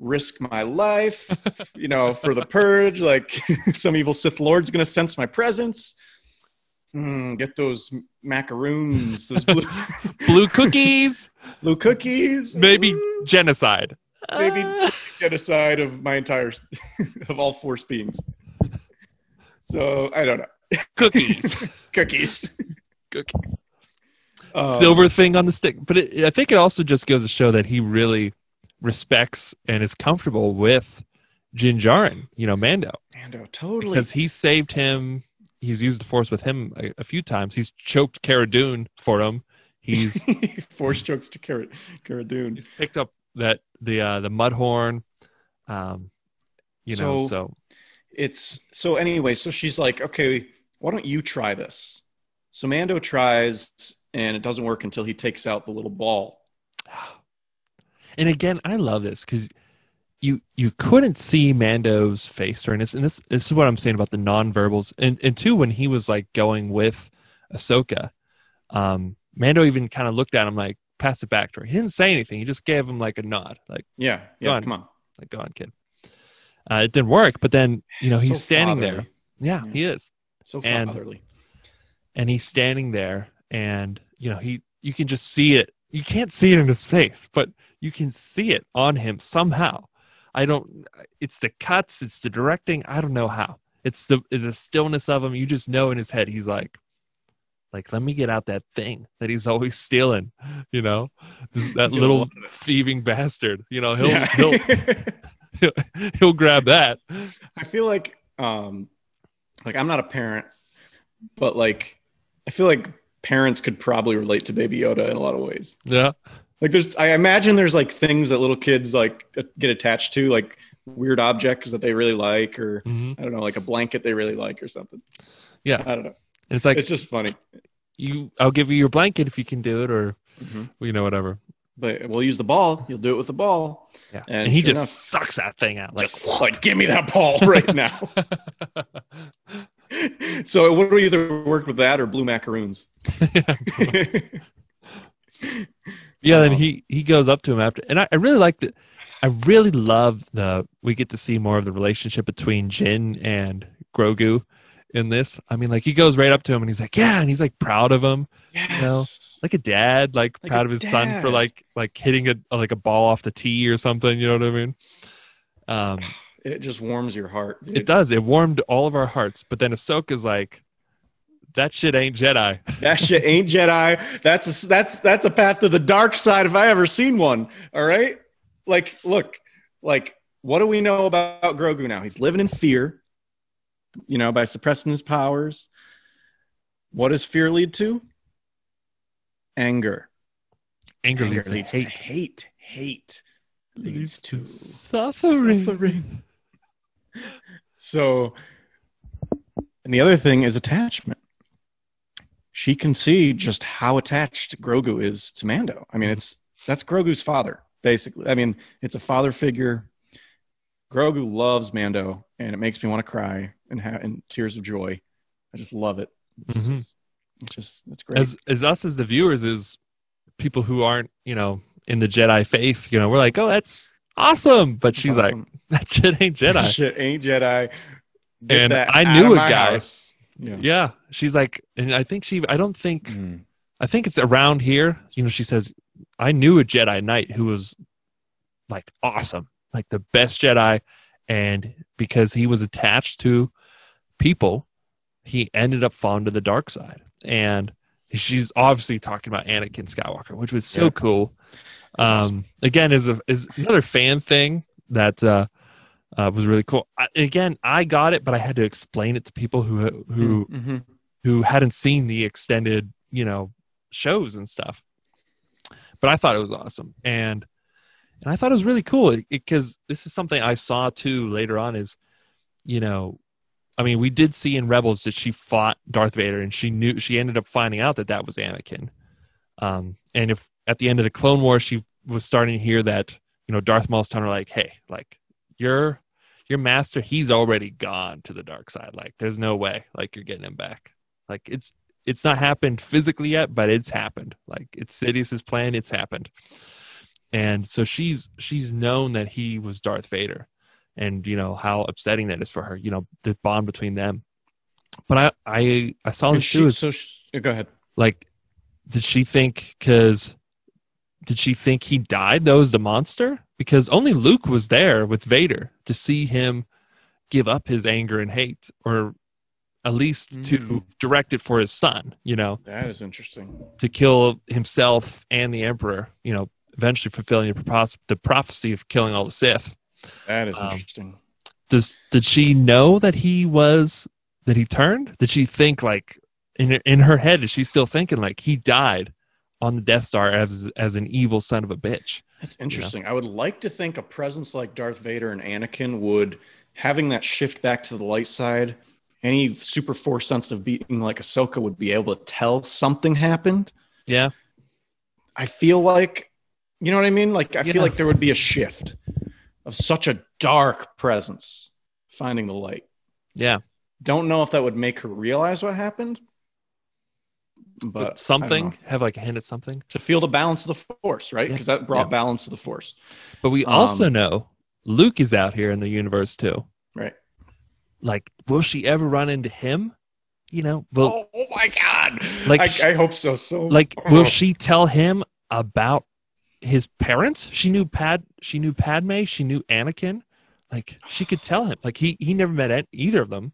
risk my life, you know, for the purge. Like <laughs> some evil Sith Lord's gonna sense my presence. Mm, get those macaroons, those blue, <laughs> Blue cookies, <laughs> blue cookies, maybe genocide. Maybe- Ah. <laughs> genocide of my entire of all Force beings. So I don't know. cookies. Cookies. cookies. Um, Silver thing on the stick. But it, I think it also just goes to show that he really respects and is comfortable with Din Djarin, you know, Mando. Mando, totally. because he saved him. He's used the force with him a, a few times. He's choked Cara Dune for him. He's <laughs> Force jokes to Cara, Cara Dune. he's picked up that the uh, the mud horn. Um, you know, So- so It's so anyway. So she's like, okay, why don't you try this? So Mando tries, and it doesn't work until he takes out the little ball. <sighs> and again, I love this because you you couldn't see Mando's face during this, and this this is what I'm saying about the nonverbals, and and two when he was like going with Ahsoka, um, Mando even kind of looked at him like pass it back to her. He didn't say anything. He just gave him like a nod, like. Yeah, yeah. on. Come on. like go on kid uh, it didn't work but then you know he's So standing fatherly. there yeah, Yeah. he is So And- fatherly. and he's standing there and you know he you can just see it you can't see it in his face but you can see it on him somehow i don't it's the cuts it's the directing i don't know how. It's the it's the stillness of him you just know in his head he's like like let me get out that thing that he's always stealing you know? This- <laughs> that little thieving bastard you know he'll Yeah. he'll <laughs> he'll grab that. I feel like um like I'm not a parent, but like I feel like parents could probably relate to Baby Yoda in a lot of ways. yeah Like there's I imagine there's like things that little kids like get attached to, like weird objects that they really like, or hmm I don't know, like a blanket they really like or something. Yeah. I don't know. it's like it's just funny. you i'll give you your blanket if you can do it or Mhm. you know whatever But we'll use the ball. You'll do it with the ball. yeah And and, he sure just enough- sucks that thing out like like give me that ball <laughs> right now. <laughs> so it would either worked with that or blue macaroons. <laughs> yeah then Um, he he goes up to him after and i, I really like the i really love the we get to see more of the relationship between din and grogu in this i mean like he goes right up to him and he's like yeah and he's like proud of him yes. like a dad like, Like proud of his son for like like hitting a like a ball off the tee or something you know what i mean um <sighs> It just warms your heart. dude. It does. It warmed all of our hearts. But then Ahsoka's like, that shit ain't Jedi. <laughs> That shit ain't Jedi. That's a, that's that's a path to the dark side if I ever seen one. All right, like look, like what do we know about Grogu now? He's living in fear, you know, by suppressing his powers. What does fear lead to? Anger. Anger, Anger leads, leads to to hate. hate. Hate leads to suffering. suffering. So, and the other thing is attachment. She can see just how attached Grogu is to Mando. I mean, it's that's Grogu's father, basically. I mean, it's a father figure. Grogu loves Mando, and it makes me want to cry and have in tears of joy. I just love it. It's, Mhm. just, it's just it's great. As as us as the viewers, is people who aren't you know in the Jedi faith. You know, we're like, oh, that's awesome. But she's like, <laughs> that shit ain't Jedi. <laughs> shit ain't Jedi. And I knew a guy. house. Yeah. yeah, she's like, and I think she. I don't think. Mm. I think it's around here. You know, she says I knew a Jedi Knight who was like awesome, like the best Jedi, and because he was attached to people, he ended up falling to the dark side. And she's obviously talking about Anakin Skywalker, which was so Yeah. cool. Um, again, is a is another fan thing that uh, uh, was really cool. I, again, I got it, but I had to explain it to people who who Mhm. who hadn't seen the extended, you know, shows and stuff. But I thought it was awesome, and and I thought it was really cool because this is something I saw too later on. Is you know, I mean, we did see in Rebels that she fought Darth Vader, and she knew she ended up finding out that that was Anakin. Um, and if at the end of the Clone Wars she was starting to hear that, you know, Darth Maul's telling her like, "Hey, like your your master, he's already gone to the dark side. Like, there's no way, like you're getting him back. Like it's it's not happened physically yet, but it's happened. Like it's Sidious's plan, it's happened. And so she's she's known that he was Darth Vader, and you know how upsetting that is for her. You know the bond between them. But I I I saw this she- too. So she, go ahead. like, did she think because did she think he died? That was the monster because only Luke was there with Vader to see him give up his anger and hate, or at least to Mm. direct it for his son. You know, That is interesting. to kill himself and the Emperor. You know, eventually fulfilling the, the prophecy of killing all the Sith. That is Um, interesting. Does did she know that he was that he turned? Did she think like in in her head? Is she still thinking like he died on the Death Star as as an evil son of a bitch? That's interesting. I would like to think a presence like Darth Vader and Anakin would having that shift back to the light side. Any super force sensitive being like Ahsoka would be able to tell something happened. Yeah, I feel like, you know what I mean? Like I Yeah. feel like there would be a shift of such a dark presence finding the light. yeah. Don't know if that would make her realize what happened, but But something have like a hint at something. to feel the balance of the force, right? Yeah. Because that brought Yeah. balance to the force, But we also Um, know Luke is out here in the universe too. right? Like, will she ever run into him? You know, well, oh, my god! Like, sh- I, hope so. So like will oh. she tell him about his parents she knew pad she knew padme she knew anakin like she could tell him like he he never met either of them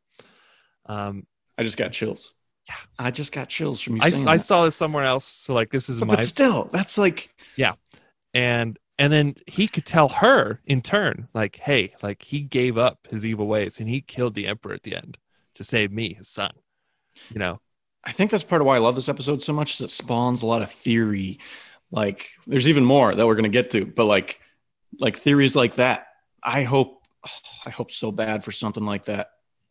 um I just got chills. Yeah. I just got chills from you I, I saw this somewhere else so like this is But, my but still, that's like yeah, and and then he could tell her in turn like hey like he gave up his evil ways and he killed the emperor at the end to save me his son you know I think that's part of why I love this episode so much is it spawns a lot of theory. Like there's even more that we're gonna get to, but like like theories like that. I hope oh, I hope so bad for something like that.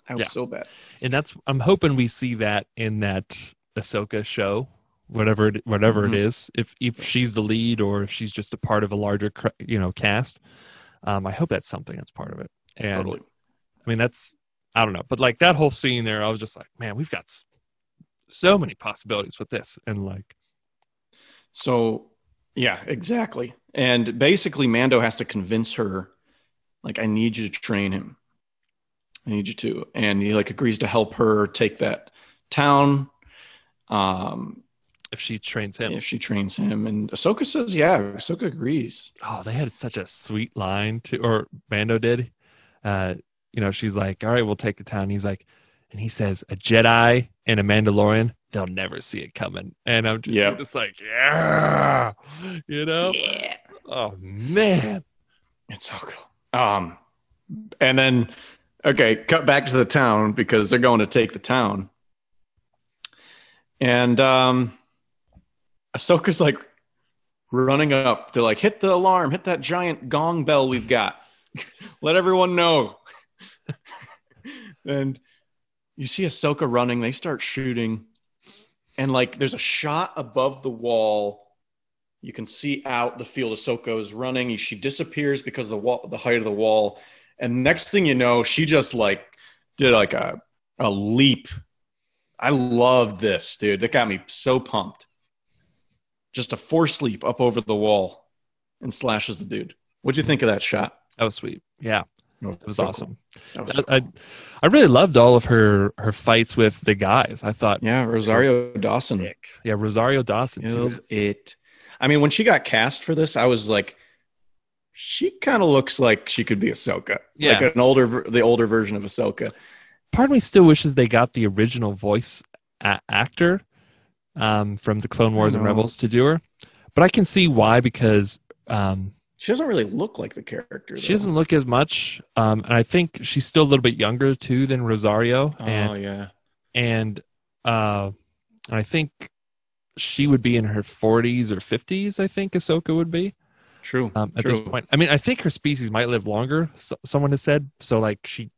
I hope Yeah. so bad. and that's I'm hoping we see that in that Ahsoka show, whatever it, whatever Mhm. it is. If if she's the lead or if she's just a part of a larger you know cast, um, I hope that's something that's part of it. And totally. I mean that's I don't know, but like that whole scene there, I was just like, man, we've got so many possibilities with this, and like So, yeah, exactly. And basically, Mando has to convince her, like, I need you to train him. I need you to. And he like agrees to help her take that town. Um, if she trains him, if she trains him, and Ahsoka says, "Yeah." Ahsoka agrees. oh, they had such a sweet line to, or Mando did. Uh, you know, she's like, all right, we'll take the town. He's like, and he says, a Jedi and a Mandalorian, they'll never see it coming. And I'm just, Yep. I'm just like, yeah, you know, Yeah, oh man, it's so cool. Um, and then okay, cut back to the town because they're going to take the town, and um, Ahsoka's like running up. They're like, hit the alarm, hit that giant gong bell we've got. <laughs> Let everyone know. <laughs> and you see Ahsoka running. They start shooting. And like there's a shot above the wall. You can see out the field. Ahsoka is running. She disappears because the wall, the height of the wall. And next thing you know, she just like did like a, a leap. I loved this, dude. That got me so pumped just a force leap up over the wall and slashes the dude. What'd you think of that shot? that was sweet. Yeah, It it was awesome. That was so I, I. I really loved all of her her fights with the guys. I thought, yeah, Rosario Dawson yeah, Rosario Dawson it. I mean, when she got cast for this, I was like, she kind of looks like she could be Ahsoka, Yeah. like an older, the older version of Ahsoka. Part of me still wishes they got the original voice a- actor um, from the Clone Wars and. Rebels to do her, but I can see why because um, She doesn't really look like the character. she though. doesn't look as much, um, and I think she's still a little bit younger too than Rosario, Oh and yeah, and uh, I think she would be in her 40s or 50s. I think Ahsoka would be. True. um, at true. this point. I mean, I think her species might live longer. So, someone has said so. Like she,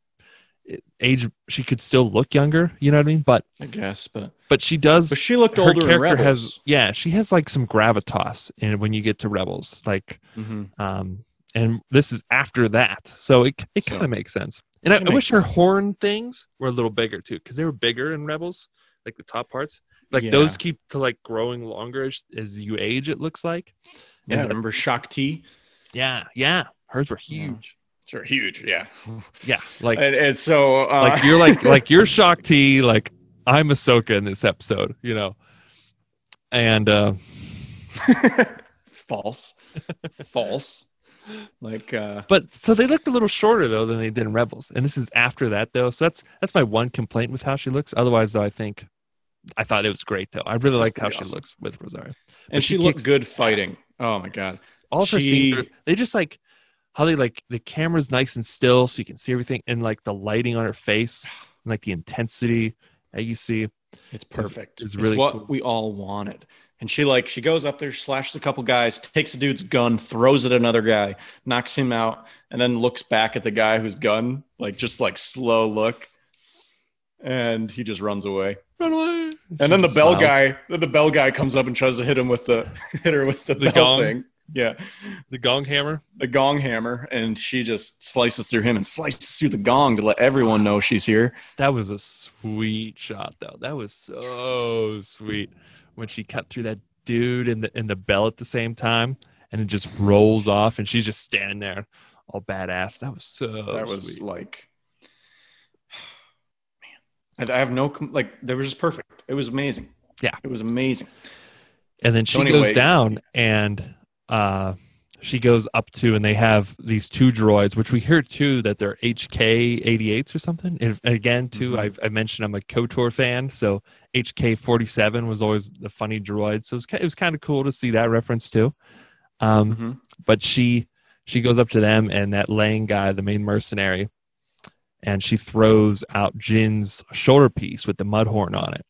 age, she could still look younger. You know what I mean? But I guess, but but she does. but she looked her older character Rebels. has yeah, she has like some gravitas in when you get to Rebels. Like Mhm. um, and this is after that, so it it So- kind of makes sense. And I, I wish her horn things were a little bigger too, because they were bigger in Rebels, like the top parts. Like Yeah. those keep to like growing longer as, as you age. It looks like. Yeah, Is it- remember Shaak Ti? yeah, yeah. Hers were Yeah. huge. Sure, huge. Yeah, <laughs> Yeah, like and, and so uh, like you're like <laughs> like you're Shaak Ti, like I'm Ahsoka in this episode, you know. And uh <laughs> false, false. Like uh, but so they looked a little shorter though than they did in Rebels. And this is after that though. So that's that's my one complaint with how she looks. Otherwise though I think I thought it was great though. I really liked how pretty she looks with Rosario. and she she, looked good fighting. ass. Oh my god, All her She- scenes they just like how they like the camera's nice and still so you can see everything and like the lighting on her face <sighs> and like the intensity that you see. it's perfect. is It's really what cool. we all wanted. And she like she goes up there, slashes a couple guys, takes a dude's gun, throws it at another guy, knocks him out, and then looks back at the guy whose gun, like just like slow look, and he just runs away. Run away. And then the bell guy, the bell guy comes up and tries to hit him with the <laughs> hit her with the, The bell gong? thing. Yeah, the gong hammer. the gong hammer, and she just slices through him and slices through the gong to let everyone know she's here. That was a sweet shot, though. That was so sweet when she cut through that dude and the and the bell at the same time, and it just rolls off, and she's just standing there, all badass. That was so that was sweet. like, man, I, I have no like. They were just perfect. It was amazing. Yeah. it was amazing. And then she So anyway- goes down, and uh, she goes up to, and they have these two droids, which we hear too that they're HK 88s or something. And again, too, Mhm. I've, I mentioned I'm a KOTOR fan, so HK 47 was always the funny droid. So it was, it was kind of cool to see that reference too. Um, Mhm. but she she goes up to them and that Lang guy, the main mercenary, and she throws out Din's shoulder piece with the mud horn on it,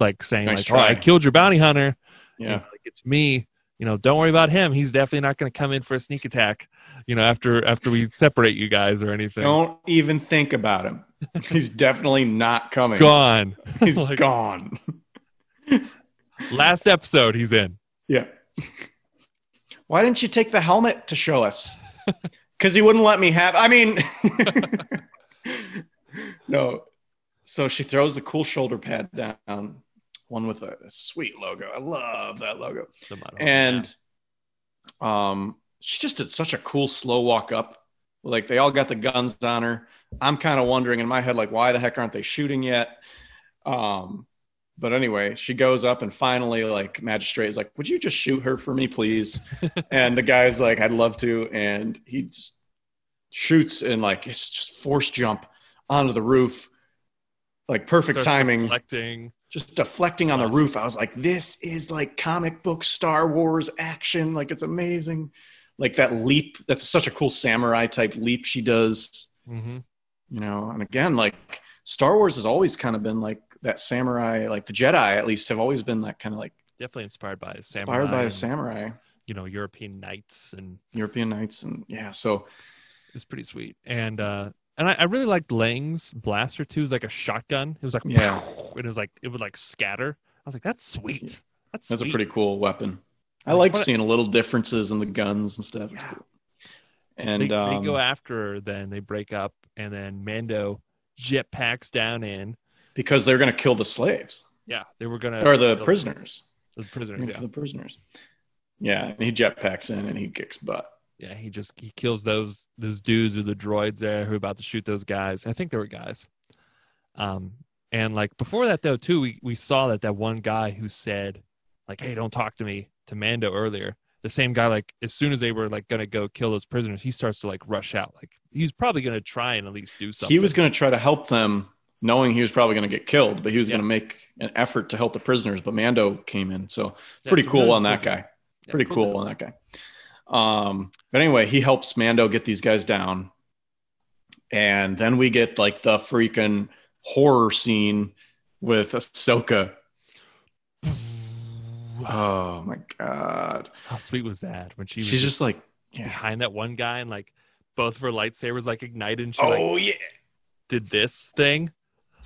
like saying Nice like, "Oh, I killed your bounty hunter. You know, Yeah, like it's me. You know, don't worry about him. He's definitely not going to come in for a sneak attack. You know, after after we separate you guys or anything. don't even think about him. <laughs> He's definitely not coming. Gone. <laughs> He's Like- gone. <laughs> Last episode, he's in. Yeah. Why didn't you take the helmet to show us? Because he wouldn't let me have. I mean, <laughs> no. So she throws the cool shoulder pad down, one with a, a sweet logo. I love that logo. The mud horn, And um, she just did such a cool slow walk up. Like they all got the guns on her. I'm kind of wondering in my head, like, why the heck aren't they shooting yet? Um, but anyway, she goes up and finally, like, magistrate is like, "Would you just shoot her for me, please?" <laughs> and the guy's like, "I'd love to," and he just shoots and like it's just force jump onto the roof, like perfect Starts timing Deflecting. just deflecting on the roof. I was like, this is like comic book Star Wars action. Like it's amazing. Like that leap, that's such a cool samurai type leap she does, hmm you know. And again, like Star Wars has always kind of been like that samurai, like the Jedi at least have always been that kind of like Definitely inspired by samurai. inspired by and, samurai, You know, European knights and European knights. And yeah, so it's pretty sweet. And uh and I, I really liked Lang's blaster too. It was like a shotgun. It was like Yeah. <laughs> and it was like it would like scatter. I was like, that's sweet. That's that's a pretty cool weapon. I Like, seeing a little differences in the guns and stuff. It's Yeah. cool. And they, um, they go after her, then they break up, and then Mando jetpacks down in. Because they're going to kill the slaves Yeah, they were gonna or the prisoners. The prisoners, yeah. the prisoners. Yeah, and he jetpacks in and he kicks butt. Yeah, he just he kills those those dudes or the droids there who are about to shoot those guys. I think they were guys. Um, and like before that though too, we we saw that that one guy who said like, "Hey, don't talk to me to Mando earlier. The same guy, like as soon as they were like gonna go kill those prisoners, he starts to like rush out. Like he's probably gonna try and at least do something. He was going to try to help them, knowing he was probably going to get killed, but he was Yeah. going to make an effort to help the prisoners. But Mando came in, so Yeah, pretty cool on that guy. Yeah, Pretty cool on that guy. Um, but anyway, he helps Mando get these guys down, and then we get like the freaking horror scene with Ahsoka. <laughs> Oh my god, How sweet was that when she was she's just just like, yeah. behind that one guy and like both of her lightsabers like ignited and she like Oh yeah. did this thing.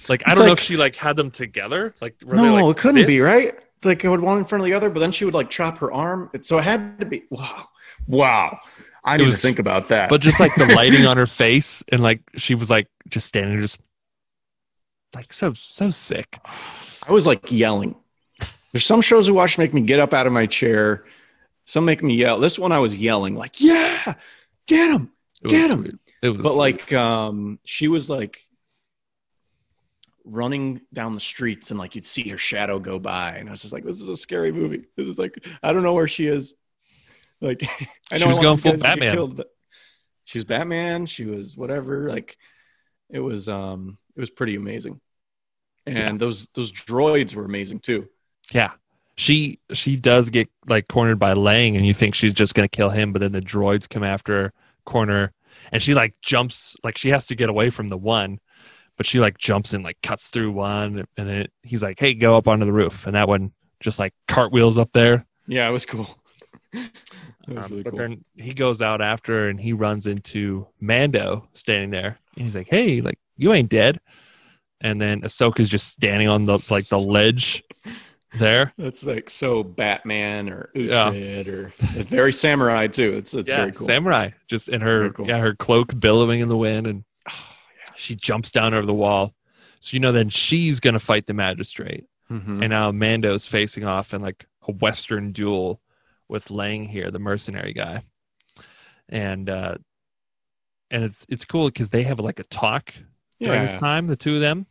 Like I It's don't know if she like had them together. Like were they, No, like, it couldn't be right. Like it would one in front of the other, but then she would like chop her arm. It, so it had to be. Wow, wow. I need was- to think about that. But just like the <laughs> lighting on her face and like she was like just standing just like so so sick. I was like yelling. There's some shows we watch make me get up out of my chair. Some make me yell. This one I was yelling like, "Yeah, get him!" Get 'em. sweet. It was But sweet. like, um, she was like running down the streets, and like you'd see her shadow go by, and I was just like, "This is a scary movie." This is like, I don't know where she is. Like, <laughs> I know She was going full guys to get Batman. killed, but she was Batman. She was whatever. Like, it was, um, it was pretty amazing. And Yeah. those those droids were amazing too. Yeah. She she does get like cornered by Lang and you think she's just gonna kill him, but then the droids come after her, corner, and she like jumps like she has to get away from the one, but she like jumps and like cuts through one and then he's like, Hey, go up onto the roof and that one just like cartwheels up there. Yeah, it was cool. <laughs> Um, really but cool. then he goes out after and he runs into Mando standing there. And he's like, Hey, like you ain't dead. And then Ahsoka's just standing on the like the ledge there. <laughs> That's like so Batman or Yeah. Or very samurai too. It's it's yeah, very cool. samurai, just in her cool. yeah her cloak billowing in the wind, and Oh, she jumps down over the wall. So you know then she's gonna fight the magistrate, Mhm. and now Mando's facing off in like a western duel with Lang here, the mercenary guy, and uh and it's it's cool because they have like a talk during this time, the two of them.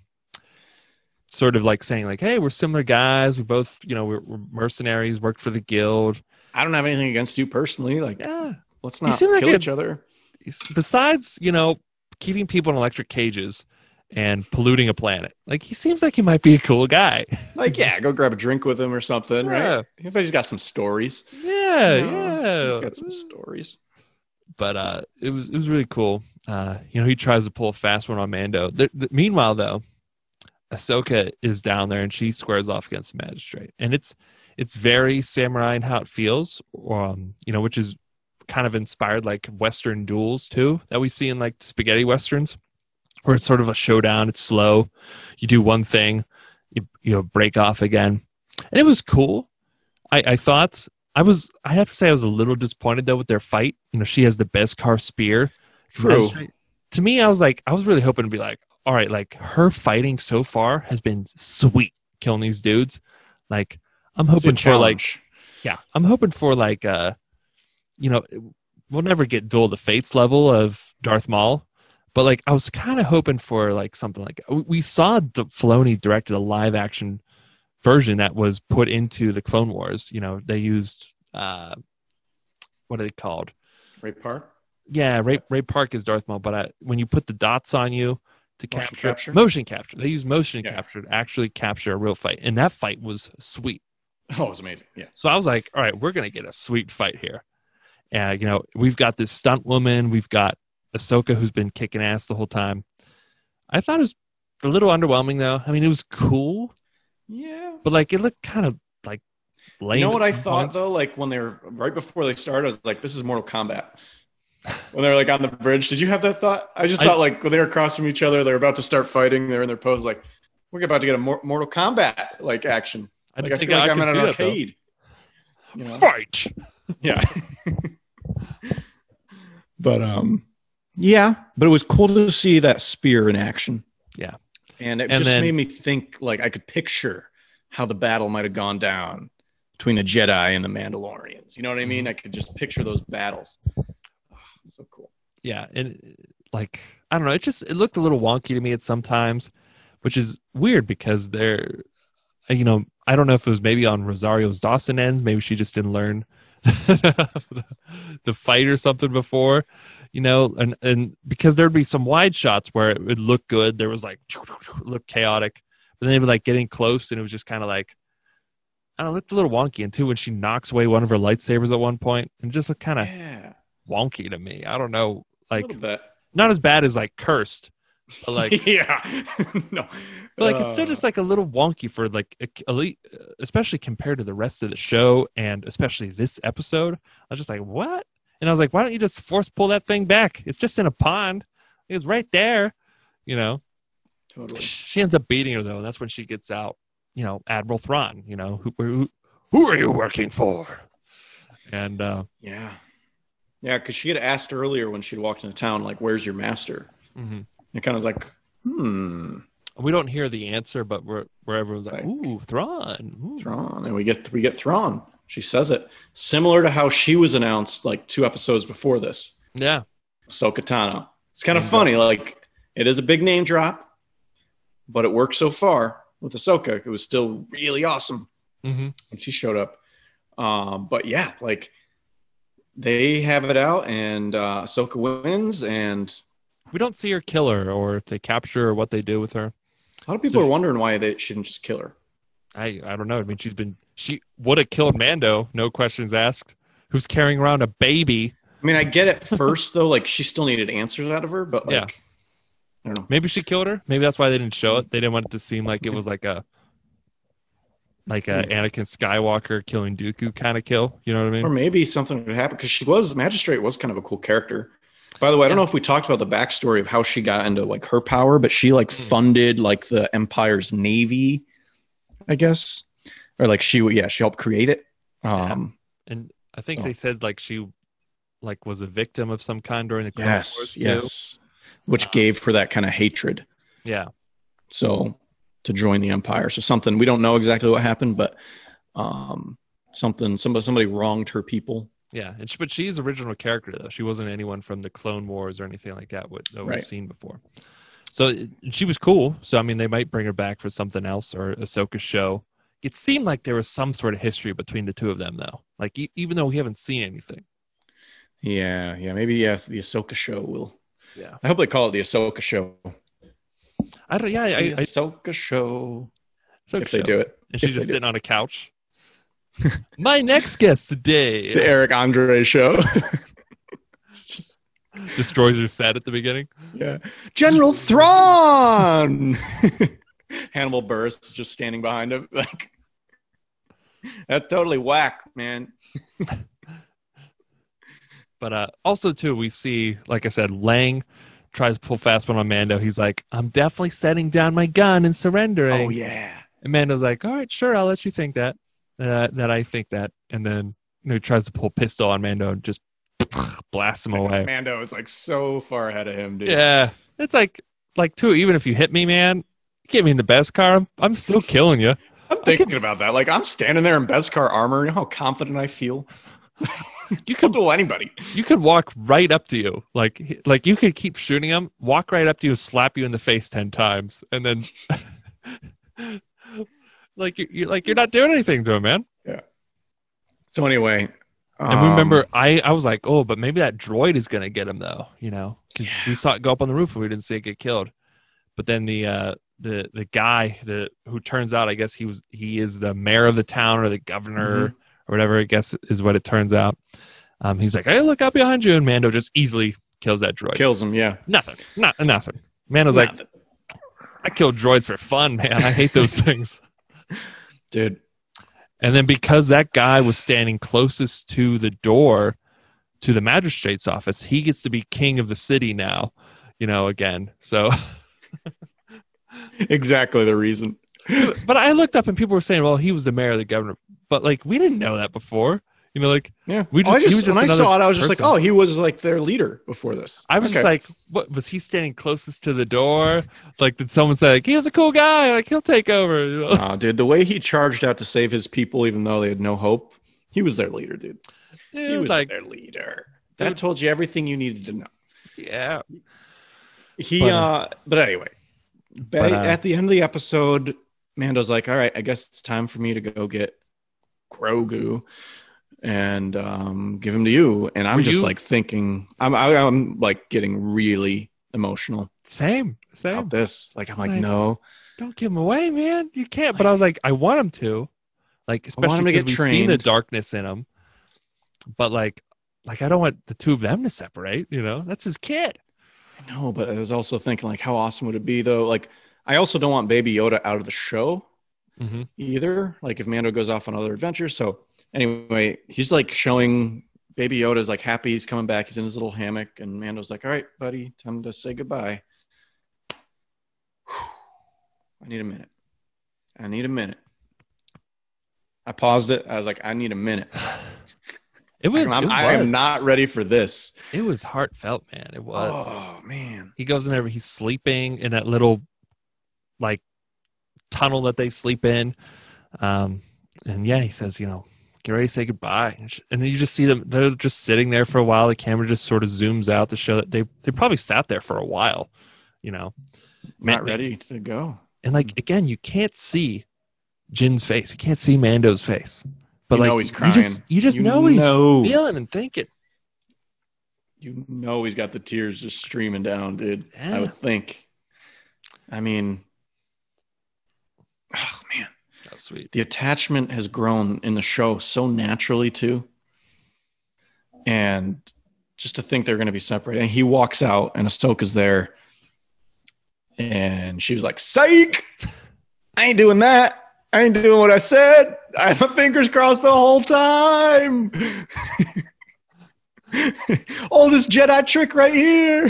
Sort of like saying like, "Hey, we're similar guys. We both, you know, we're, we're mercenaries. Worked for the guild. I don't have anything against you personally. Like, Yeah, let's not seem like kill a- each other. besides you know keeping people in electric cages and polluting a planet like he seems like he might be a cool guy <laughs> Like, yeah, go grab a drink with him or something, Yeah. right? Everybody's got some stories. yeah You know, yeah He's got some stories. but uh it was it was really cool uh you know he tries to pull a fast one on mando the, the, meanwhile though ahsoka is down there and she squares off against the magistrate and it's it's very samurai in how it feels um you know which is kind of inspired like western duels too that we see in like spaghetti westerns where it's sort of a showdown it's slow you do one thing you you know break off again. And it was cool. I i thought i was i have to say i was a little disappointed though with their fight. You know she has the Beskar spear. True. To me i was like i was really hoping to be like all right like her fighting so far has been sweet killing these dudes. Like i'm hoping for like yeah i'm hoping for like uh you know we'll never get duel of the fates level of darth maul but like i was kind of hoping for like something like we- we saw D- Filoni directed a live action version that was put into the clone wars you know they used uh what are they called Ray Park. yeah ray, ray park is darth maul but I, when you put the dots on you to Motion capture, capture? motion capture they use motion Yeah. capture to actually capture a real fight and that fight was sweet Oh, it was amazing. Yeah. so I was like, all right, we're gonna get a sweet fight here. And you know, we've got this stunt woman, we've got Ahsoka who's been kicking ass the whole time. I thought it was a little underwhelming though. I mean, it was cool, Yeah. but like it looked kind of like lame. You know what I some thought points. though? Like when they were right before they started, I was like, "This is Mortal Kombat." When they were like on the bridge, did you have that thought? I just I- thought like when they were across from each other, they were about to start fighting. They're in their pose, like we're about to get a Mortal Kombat like action. I Like I think feel like I I'm see an that, arcade. You know? Fight. <laughs> Yeah. <laughs> but um, yeah. But it was cool to see that spear in action. Yeah. and it And just then- made me think like I could picture how the battle might have gone down between the Jedi and the Mandalorians. You know what I Mm-hmm. mean? I could just picture those battles. Oh, so cool. Yeah, and like I don't know, it just it looked a little wonky to me at sometimes, which is weird because they're, you know, I don't know if it was maybe on Rosario's Dawson ends. Maybe she just didn't learn <laughs> the fight or something before, you know, and and because there'd be some wide shots where it would look good. There was like <tsk> look chaotic, but then it would like getting close and it was just kind of like I don't know, it looked a little wonky. And too, when she knocks away one of her lightsabers at one point, and just looked kind of Yeah, wonky to me. I don't know, like not as bad as like cursed, but like <laughs> yeah, <laughs> no, But like it's still Uh, just like a little wonky for like elite, especially compared to the rest of the show and especially this episode. I was just like, what? And I was like, why don't you just force pull that thing back? It's just in a pond. It's right there, you know. totally. She ends up beating her though, that's when she gets out. You know, Admiral Thrawn. You know, who who, who are you working for? And uh, Yeah, yeah, because she had asked earlier when she'd walked into town, like, "Where's your master?" mhm. It kind of was like, "Hmm, we don't hear the answer, but we're where everyone's like, Like, ooh, Thrawn. Ooh. Thrawn," and we get we get Thrawn. She says it similar to how she was announced like two episodes before this. Yeah, Ahsoka Tano. It's kind of funny. Like it is a big name drop, but it worked so far with Ahsoka. It was still really awesome hmm when she showed up. Um, but yeah, like they have it out, and uh, Ahsoka wins, and we don't see her kill her or if they capture her or what they do with her. a lot of people So- are wondering why they shouldn't just kill her. I I don't know. I mean, she's been she would have killed Mando, no questions asked. Who's carrying around a baby? I mean, I get it first though, like she still needed answers out of her, but like Yeah. I don't know. Maybe she killed her. Maybe that's why they didn't show it. They didn't want it to seem like it was like a like a hmm. Anakin Skywalker killing Dooku kind of kill. You know what I mean? Or maybe something would happen because she was magistrate was kind of a cool character. By the way, I don't know if we talked about the backstory of how she got into like her power, but she like Hmm. funded like the Empire's navy, I guess, or like she yeah she helped create it. Um, And I think they said like she like was a victim of some kind during the Wars, yes, too. yes, which Uh, gave her that kind of hatred. Yeah. So to join the Empire, so something we don't know exactly what happened, but um, something somebody somebody wronged her people. Yeah, and she, but she's original character though. She wasn't anyone from the Clone Wars or anything like that. What that we've seen before. So it- she was cool. So I mean, they might bring her back for something else or Ahsoka's show. It seemed like there was some sort of history between the two of them, though. Like e- even though we haven't seen anything. Yeah, yeah, maybe yeah, the Ahsoka show will. Yeah. I hope they call it the Ahsoka show. I don't. Yeah, I, I, Ahsoka show. Ahsoka if they do it, and she's just sitting on a couch. <laughs> My next guest today, the Eric Andre show. Just- <laughs> destroys her set at the beginning. yeah, General Thrawn. <laughs> Hannibal Buress is just standing behind him, like that's totally whack, man. But uh, also too, we see, like I said, Lang tries to pull fast one on Mando. He's like, "I'm definitely setting down my gun and surrendering." Oh yeah, And Mando's like, "All right, sure, I'll let you think that, uh, that I think that." And then you know, he tries to pull pistol on Mando and just <laughs> blasts him away. Mando is like so far ahead of him, dude. Yeah, it's like, like too. Even if you hit me, man, get me in the Beskar, I'm, I'm still killing you. I'm thinking about that. Like I'm standing there in Beskar armor. You know how confident I feel. <laughs> You could, duel anybody. you could walk right up to you, like, like you could keep shooting him, walk right up to you, slap you in the face ten times, and then, <laughs> like, you, you're like you're not doing anything to him, man. Yeah. So anyway, And we um, remember, I, I was like, oh, but maybe that droid is gonna get him though, you know, because Yeah. we saw it go up on the roof and we didn't see it get killed. But then the uh, the the guy the who turns out, I guess he was he is the mayor of the town or the governor Mm-hmm. or whatever. I guess is what it turns out. Um, he's like, hey, look out behind you, and Mando just easily kills that droid. kills him. Yeah, Nothing, not nothing. Mando's like, I kill droids for fun, man. I hate those <laughs> things. Dude. And then because that guy was standing closest to the door to the magistrate's office, he gets to be king of the city now, you know, again. So, <laughs> Exactly the reason. but I looked up and people were saying, well, he was the mayor of the governor. But like, we didn't know that before. You know, like, Yeah, We Oh, I just- he just, just when I saw it, I was just like, oh, he was like their leader before this. I was just like, what was he standing closest to the door? Like, did someone say, like, he was a cool guy? Like, he'll take over. You <laughs> know? Nah, dude, the way he charged out to save his people, even though they had no hope, he was their leader, dude. he was like, their leader. Dude. That told you everything you needed to know. yeah. He, But, uh, uh, but anyway, but, uh, at the end of the episode, Mando's like, all right, I guess it's time for me to go get Grogu and um, give him to you. And I'm Were just you- like thinking, I'm, I, I'm like getting really emotional Same, same. about this. Like, I'm like, Like- no, Don't give him away, man. You can't. But I was like, I want him to, like, I want him especially to because we've seen the darkness in him. But like, like I don't want the two of them to separate. You know, that's his kid. no. But I was also thinking, like, how awesome would it be though? Like, I also don't want Baby Yoda out of the show. Mm-hmm. either. Like if Mando goes off on other adventures. So anyway, he's like showing Baby Yoda's like happy he's coming back. He's in his little hammock, and Mando's like, "All right, buddy, time to say goodbye." I need a minute. I need a minute. I paused it. I was like, I need a minute. <sighs> It was. I'm, it I am not ready for this. It was heartfelt, man. It was. Oh man. He goes in there. He's sleeping in that little, like, tunnel that they sleep in. Um, and yeah, he says, you know, get ready to say goodbye. And then you just see them. They're just sitting there for a while. The camera just sort of zooms out to show that they they probably sat there for a while. You know, Not ready to go. and like again, you can't see Din's face. You can't see Mando's face. But You like know he's you just you just You know know. he's feeling and thinking. You know he's got the tears just streaming down, dude. Yeah. I would think. I mean, oh man, That was sweet. the attachment has grown in the show so naturally too, and just to think they're going to be separate. And he walks out, and Ahsoka's there, and she was like, "Psych! I ain't doing that. I ain't doing what I said. I have my fingers crossed the whole time." <laughs> All this Jedi trick right here.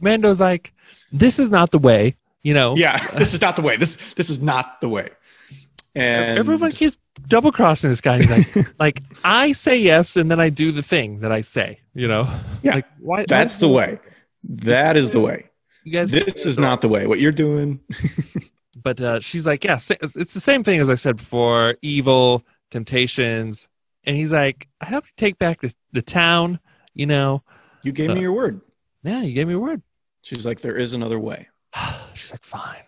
Mando's like, this is not the way. You know, Yeah, this is not the way. This this is not the way. And everyone keeps double crossing this guy. He's like, <laughs> like I say yes, and then I do the thing that I say. You know, Yeah, like why? that's the way. That is the way. You guys, This is not the way. What you're doing. <laughs> But uh, she's like, yeah, it's it's the same thing as I said before. Evil, temptations, and he's like, I have to take back the the town. You know, You gave Uh, me your word. yeah, you gave me your word. She's like, there is another way. <sighs> she's like, fine.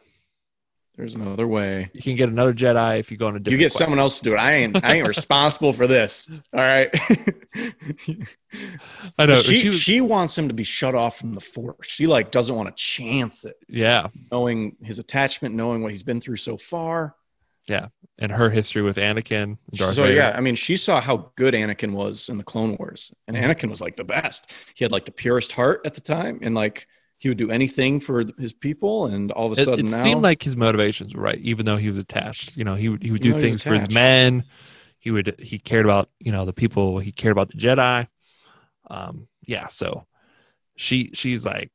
There's another way. You can get another Jedi if you go on a different. You get quest. someone else to do it. I ain't. I ain't responsible for this. All right. <laughs> I know. she, she she, wants him to be shut off from the force. She like doesn't want to chance it, yeah, knowing his attachment, knowing what he's been through so far. Yeah, and her history with Anakin. Darth so Vader. yeah, I mean, she saw how good Anakin was in the Clone Wars, and mm-hmm. Anakin was like the best. He had like the purest heart at the time, and like he would do anything for his people. And all of a it, sudden it now, seemed like his motivations were right, even though he was attached. You know, he would he would You do know things for his men. He would he cared about you know the people. He cared about the Jedi. Um, yeah. So she she's like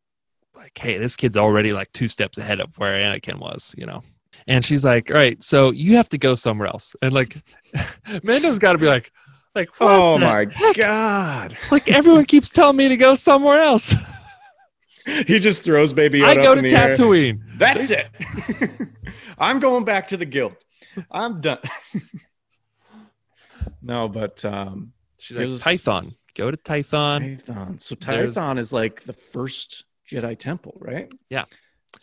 like hey, this kid's already like two steps ahead of where Anakin was. You know. And she's like, all right, so you have to go somewhere else. And like, <laughs> Mando's got to be like, like, oh my heck? god, Like everyone keeps telling me to go somewhere else. <laughs> <laughs> he just throws Baby Yoda I go to in the air. Tatooine. That's it. <laughs> I'm going back to the guild. I'm done. <laughs> no, but um, She's like, Tython. Go to Tython. Tython. So There's- is like the first Jedi temple, right? Yeah.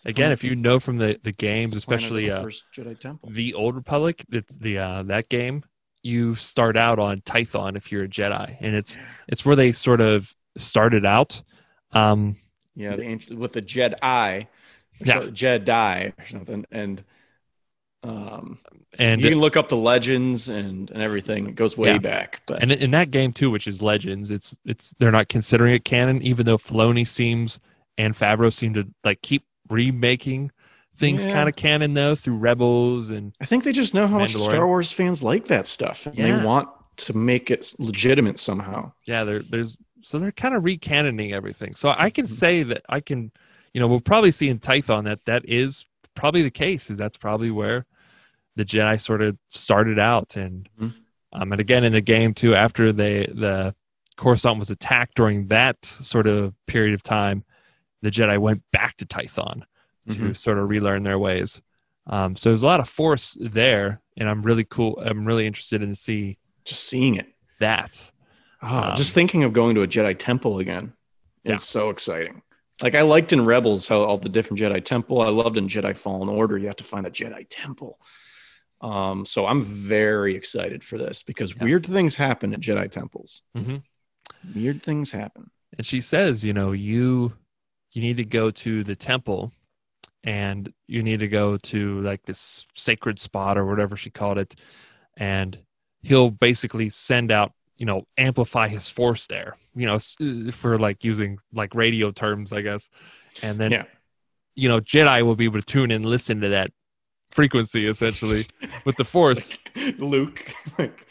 Again, if you know from the, the games, it's the especially the uh, first Jedi temple. the Old Republic, it's the uh, that game, you start out on Tython if you're a Jedi, and it's it's where they sort of started out. Um, Yeah, the ancient with the Jedi, Yeah. so- Jedi or something, and um, and you can look up the legends and and everything. It goes way Yeah. back, but and in that game too, which is Legends, it's it's they're not considering it canon, even though Filoni seems and Favreau seem to like keep remaking things Yeah. kind of canon though through Rebels and I think they just know how much Star Wars fans like that stuff, and Yeah. they want to make it legitimate somehow. yeah, there, there's so they're kind of recanoning everything. So I can Mhm. say that I can, you know, we'll probably see in Tython that that is probably the case. Is that's probably where the Jedi sort of started out, and Mhm. um, and again in the game too. After they the Coruscant was attacked during that sort of period of time, the Jedi went back to Tython to Mhm. sort of relearn their ways. Um, so there's a lot of force there, and I'm really cool. I'm really interested in see Just seeing it. that. Oh, Um, just thinking of going to a Jedi temple again is Yeah. so exciting. Like I liked in Rebels how all the different Jedi temple. I loved in Jedi Fallen Order. You have to find a Jedi temple. Um, so I'm very excited for this because Yeah. weird things happen at Jedi temples. hmm Weird things happen. and she says you know you you need to go to the temple and you need to go to like this sacred spot or whatever she called it and he'll basically send out you know amplify his force there you know for like using like radio terms i guess and then Yeah. you know jedi will be able to tune in and listen to that frequency essentially <laughs> with the force Like Luke, <laughs> like.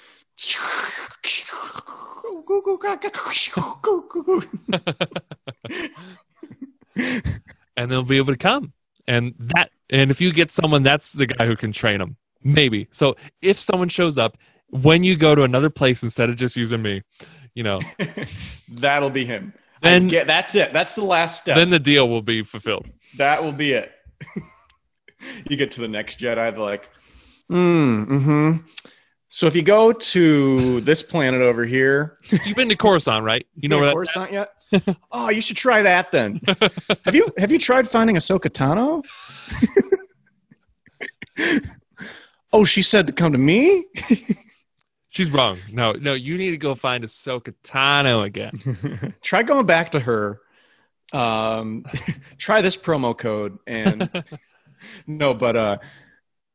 <laughs> and they'll be able to come. And that, and if you get someone, that's the guy who can train them. Maybe. So if someone shows up when you go to another place instead of just using me, you know, <laughs> That'll be him. Get that's it. That's the last step. then the deal will be fulfilled. that will be it. <laughs> you get to the next Jedi, they're like, mm, hmm So if you go to this planet over here, So <laughs> you've been to Coruscant, right? You know where Coruscant yet? oh, you should try that then. have you have you tried finding Ahsoka Tano? oh, she said to come to me. She's wrong. No, no, you need to go find Ahsoka Tano again. <laughs> try going back to her. Um, <laughs> try this promo code and <laughs> no, but uh,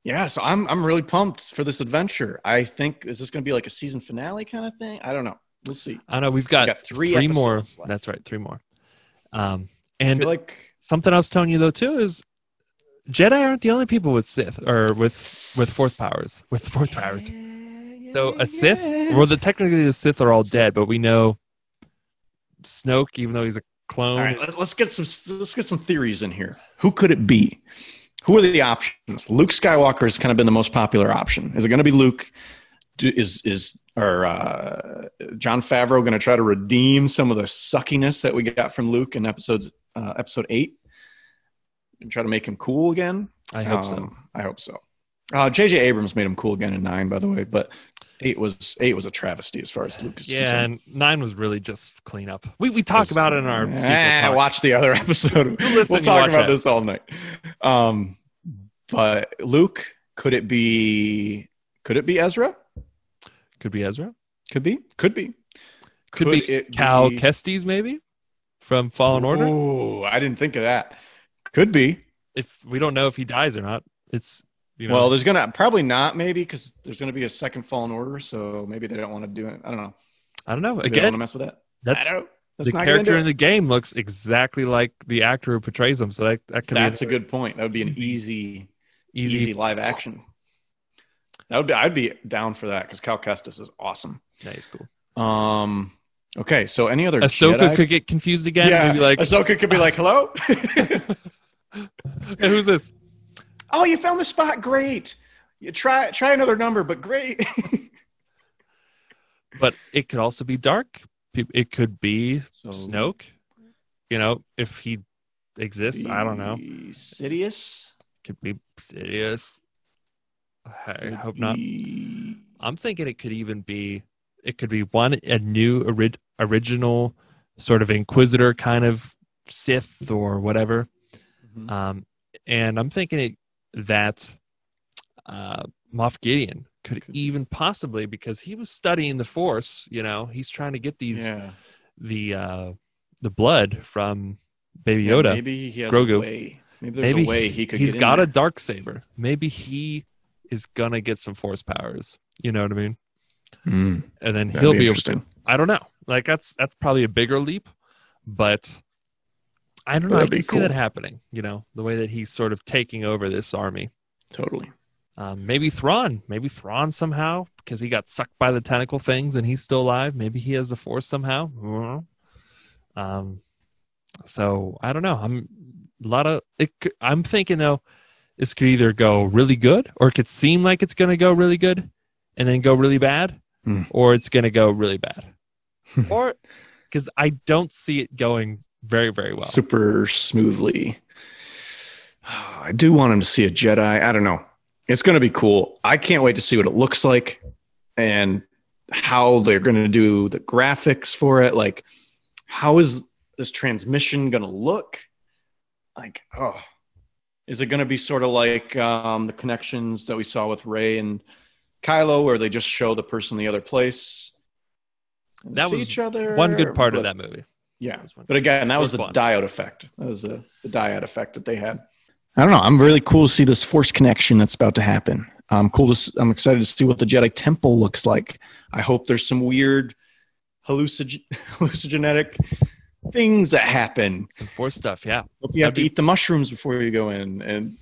yeah. So I'm I'm really pumped for this adventure. I think is this going to be like a season finale kind of thing? I don't know. We'll see. I know we've got, got three three more. left. That's right, three more. Um, and like something I was telling you though too is Jedi aren't the only people with Sith or with with Force powers with Force powers. So a Sith, well, the technically the Sith are all dead, but we know Snoke, even though he's a clone. All right, let, us get some let's get some theories in here. Who could it be? Who are the options? Luke Skywalker has kind of been the most popular option. Is it going to be Luke? Do, is is or uh, Jon Favreau going to try to redeem some of the suckiness that we got from Luke in episodes uh, episode eight and try to make him cool again? I hope so. Um, I hope so. Uh, J.J. Abrams made him cool again in nine, by the way, but eight was eight was a travesty as far as Luke is Yeah, concerned. and nine was really just cleanup. We we talk about it in our Eh, watch the other <laughs> episode. Listen, we'll talk about that. this all night. Um, but Luke, could it be? Could it be Ezra? Could be Ezra. Could be. Could be. Could, Could be Cal be- Kestis, maybe from Fallen Order. Oh, I didn't think of that. Could be. If we don't know if he dies or not, it's you know. Well, there's gonna probably not maybe because there's gonna be a second Fallen Order, so maybe they don't want to do it. I don't know. I don't know. Maybe they don't want to mess with that. that's I don't. Let's the not character in the game looks exactly like the actor who portrays him. So that that could That's be a good point. That would be an easy, easy. easy live action. That would be. I'd be down for that because Cal Kestis is awesome. Nice, cool. Um. Okay. So any other Ahsoka Jedi? could get confused again. yeah. Maybe like, Ahsoka could be like, "Hello." <laughs> hey, who's this? Oh, you found the spot. Great. You try try another number, but great. <laughs> But it could also be dark. It could be so, Snoke. You know, if he exists, I don't know. Sidious. Could be Sidious. I Could hope not. I'm thinking it could even be. It could be one a new ori- original sort of Inquisitor kind of Sith or whatever. Mhm. Um, and I'm thinking it, that uh, Moff Gideon could Could- even possibly because he was studying the Force. You know, he's trying to get these Yeah. the uh, the blood from Baby Yeah, Yoda. Maybe he has Grogu. a way. Maybe there's Maybe a way he could. He's get in got there. a dark saber. Maybe he is gonna get some Force powers. You know what I mean? Hmm. And then That'd he'll be be able to. I don't know. Like that's that's probably a bigger leap, but I don't know. I can see that happening. You know, the way that he's sort of taking over this army. Totally. Um, maybe Thrawn. Maybe Thrawn somehow because he got sucked by the tentacle things and he's still alive. Maybe he has the Force somehow. Um, so I don't know. I'm a lot of. It, I'm thinking though, this could either go really good or it could seem like it's going to go really good and then go really bad, Hmm. or it's going to go really bad, <laughs> or because I don't see it going very very well. super smoothly. I do want him to see a Jedi. I don't know. It's going to be cool. I can't wait to see what it looks like and how they're going to do the graphics for it. Like, how is this transmission going to look? Like, oh, Is it going to be sort of like um, the connections that we saw with Rey and Kylo, where they just show the person the other place? and That was each other. One good part of that movie. Yeah, That was one. but again, that was was the fun. dyad effect. That was the, the dyad effect that they had. I don't know. I'm really cool to see this force connection that's about to happen. I'm cool to. s- I'm excited to see what the Jedi Temple looks like. I hope there's some weird hallucig- <laughs> hallucinogenic things that happen. Some force stuff, yeah. Hope you have That'd to be- eat the mushrooms before you go in, and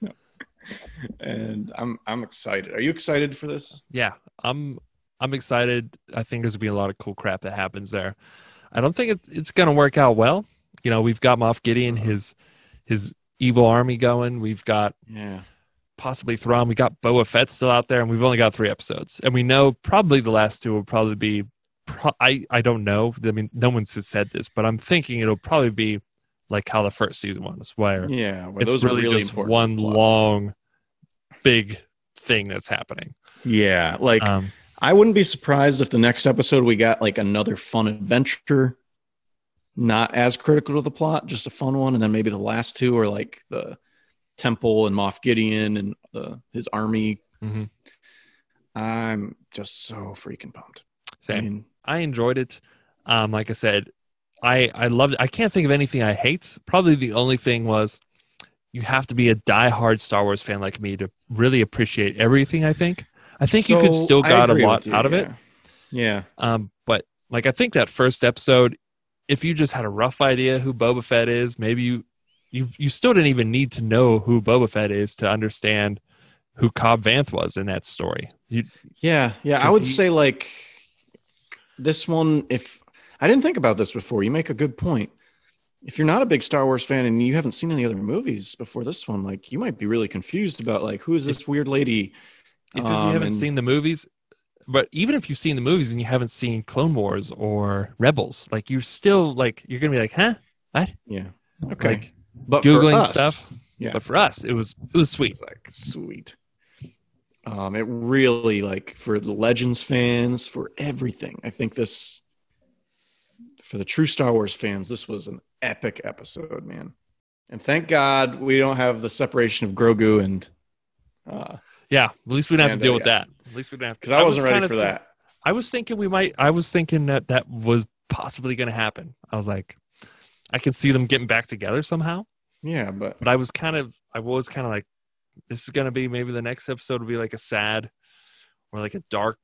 No. <laughs> and I'm I'm excited. Are you excited for this? Yeah. I'm I'm excited. I think there's gonna be a lot of cool crap that happens there. I don't think it, it's gonna work out well. You know, we've got Moff Gideon, his his evil army going. We've got Yeah. possibly Thrawn. We got Boba Fett still out there, and we've only got three episodes. And we know probably the last two will probably be. Pro- I I don't know. I mean, no one's said this, but I'm thinking it'll probably be like how the first season was, where Yeah. Well, it's those are really, really just one plot. long, big thing that's happening. Yeah. Like Um, I wouldn't be surprised if the next episode we got like another fun adventure, not as critical to the plot, just a fun one, and then maybe the last two are like the temple and Moff Gideon and the his army. mhm. I'm just so freaking pumped. I Same. mean, I enjoyed it. Um, like I said, I I loved it. I can't think of anything I hate. Probably the only thing was you have to be a diehard Star Wars fan like me to really appreciate everything. I think. I think you could still got a lot you, out of it. Yeah. Um, but like I think that first episode, if you just had a rough idea who Boba Fett is, maybe you you you still didn't even need to know who Boba Fett is to understand who Cobb Vanth was in that story. You, Yeah, yeah. I would he- say like this one. If I didn't think about this before, you make a good point. If you're not a big Star Wars fan and you haven't seen any other movies before this one, like you might be really confused about like who is this weird lady? If you Um, haven't and- seen the movies, but even if you've seen the movies and you haven't seen Clone Wars or Rebels, like you're still like you're gonna be like, huh? What? Yeah. Okay. Like but googling us, stuff. Yeah. But for us, it was it was sweet. It's like sweet. Um, it really like for the Legends fans, for everything. I think this for the true Star Wars fans, this was an epic episode, man. And thank God we don't have the separation of Grogu and uh Yeah, at least we didn't have to deal uh, with that. At least we didn't have to. because I wasn't was ready for that. I was thinking we might. I was thinking that that was possibly going to happen. I was like, I could see them getting back together somehow. Yeah, but But I was kind of, I was kind of like, this is going to be maybe the next episode will be like a sad or like a dark,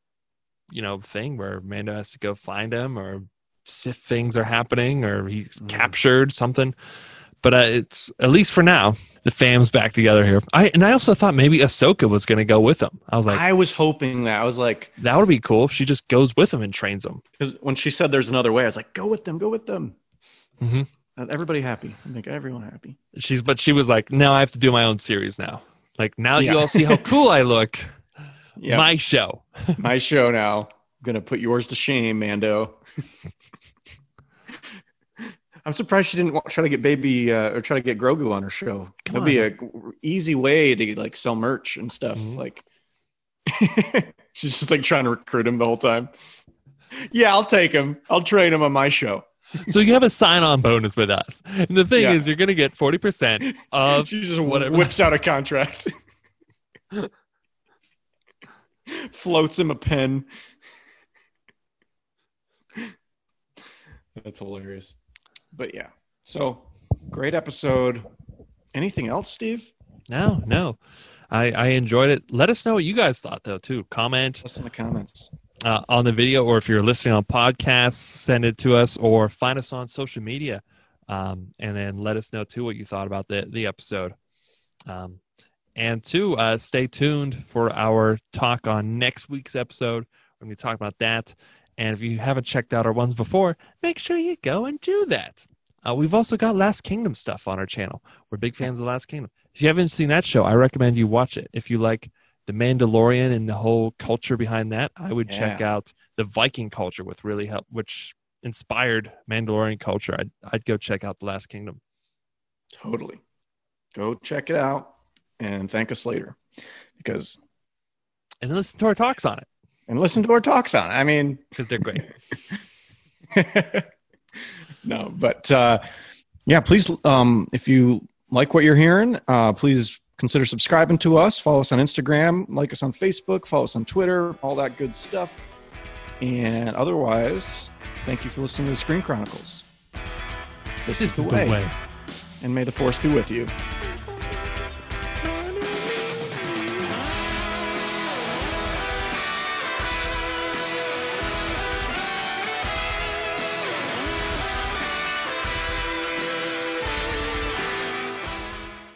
you know, thing where Mando has to go find him or Sith things are happening or he's Mhm. captured something. But uh, it's at least for now, the fam's back together here. I and I also thought maybe Ahsoka was going to go with them. I was like, I was hoping that I was like, that would be cool if she just goes with them and trains them. because when she said there's another way, I was like, go with them, go with them. Mhm. Uh, Everybody happy, make everyone happy. She's but she was like, now I have to do my own series now. Like now Yeah. you all see how <laughs> cool I look. Yeah, My show. my show now. I'm gonna put yours to shame, Mando. <laughs> I'm surprised she didn't try to get baby uh, or try to get Grogu on her show. Come That'd be a easy way to like sell merch and stuff. Mhm. Like <laughs> she's just like trying to recruit him the whole time. Yeah, I'll take him. I'll train him on my show. So you have a sign-on bonus with us, and the thing Yeah. is, you're gonna get forty percent of. she just whatever. whips out a contract, <laughs> floats him a pen. That's hilarious. But yeah, so great episode. Anything else, Steve? No, no, I I enjoyed it. Let us know what you guys thought though too. Comment Us in the comments. uh, on the video, or if you're listening on podcasts, send it to us, or find us on social media, um, and then let us know too what you thought about the the episode. Um, and two, uh, stay tuned for our talk on next week's episode. We're going to be talking about that. And if you haven't checked out our ones before, make sure you go and do that. Uh, we've also got Last Kingdom stuff on our channel. We're big fans of Last Kingdom. If you haven't seen that show, I recommend you watch it. If you like the Mandalorian and the whole culture behind that, I would check out the Viking culture, with really help, which inspired Mandalorian culture. I'd I'd go check out the Last Kingdom. Totally. Go check it out and thank us later. Because And listen to our talks on it and listen to our talks on it. I mean, because they're great. <laughs> no, but uh, yeah, please, um, if you like what you're hearing, uh, please consider subscribing to us. Follow us on Instagram, like us on Facebook, follow us on Twitter, all that good stuff. And otherwise, thank you for listening to the Screen Chronicles. This, This is the way. And may the force be with you.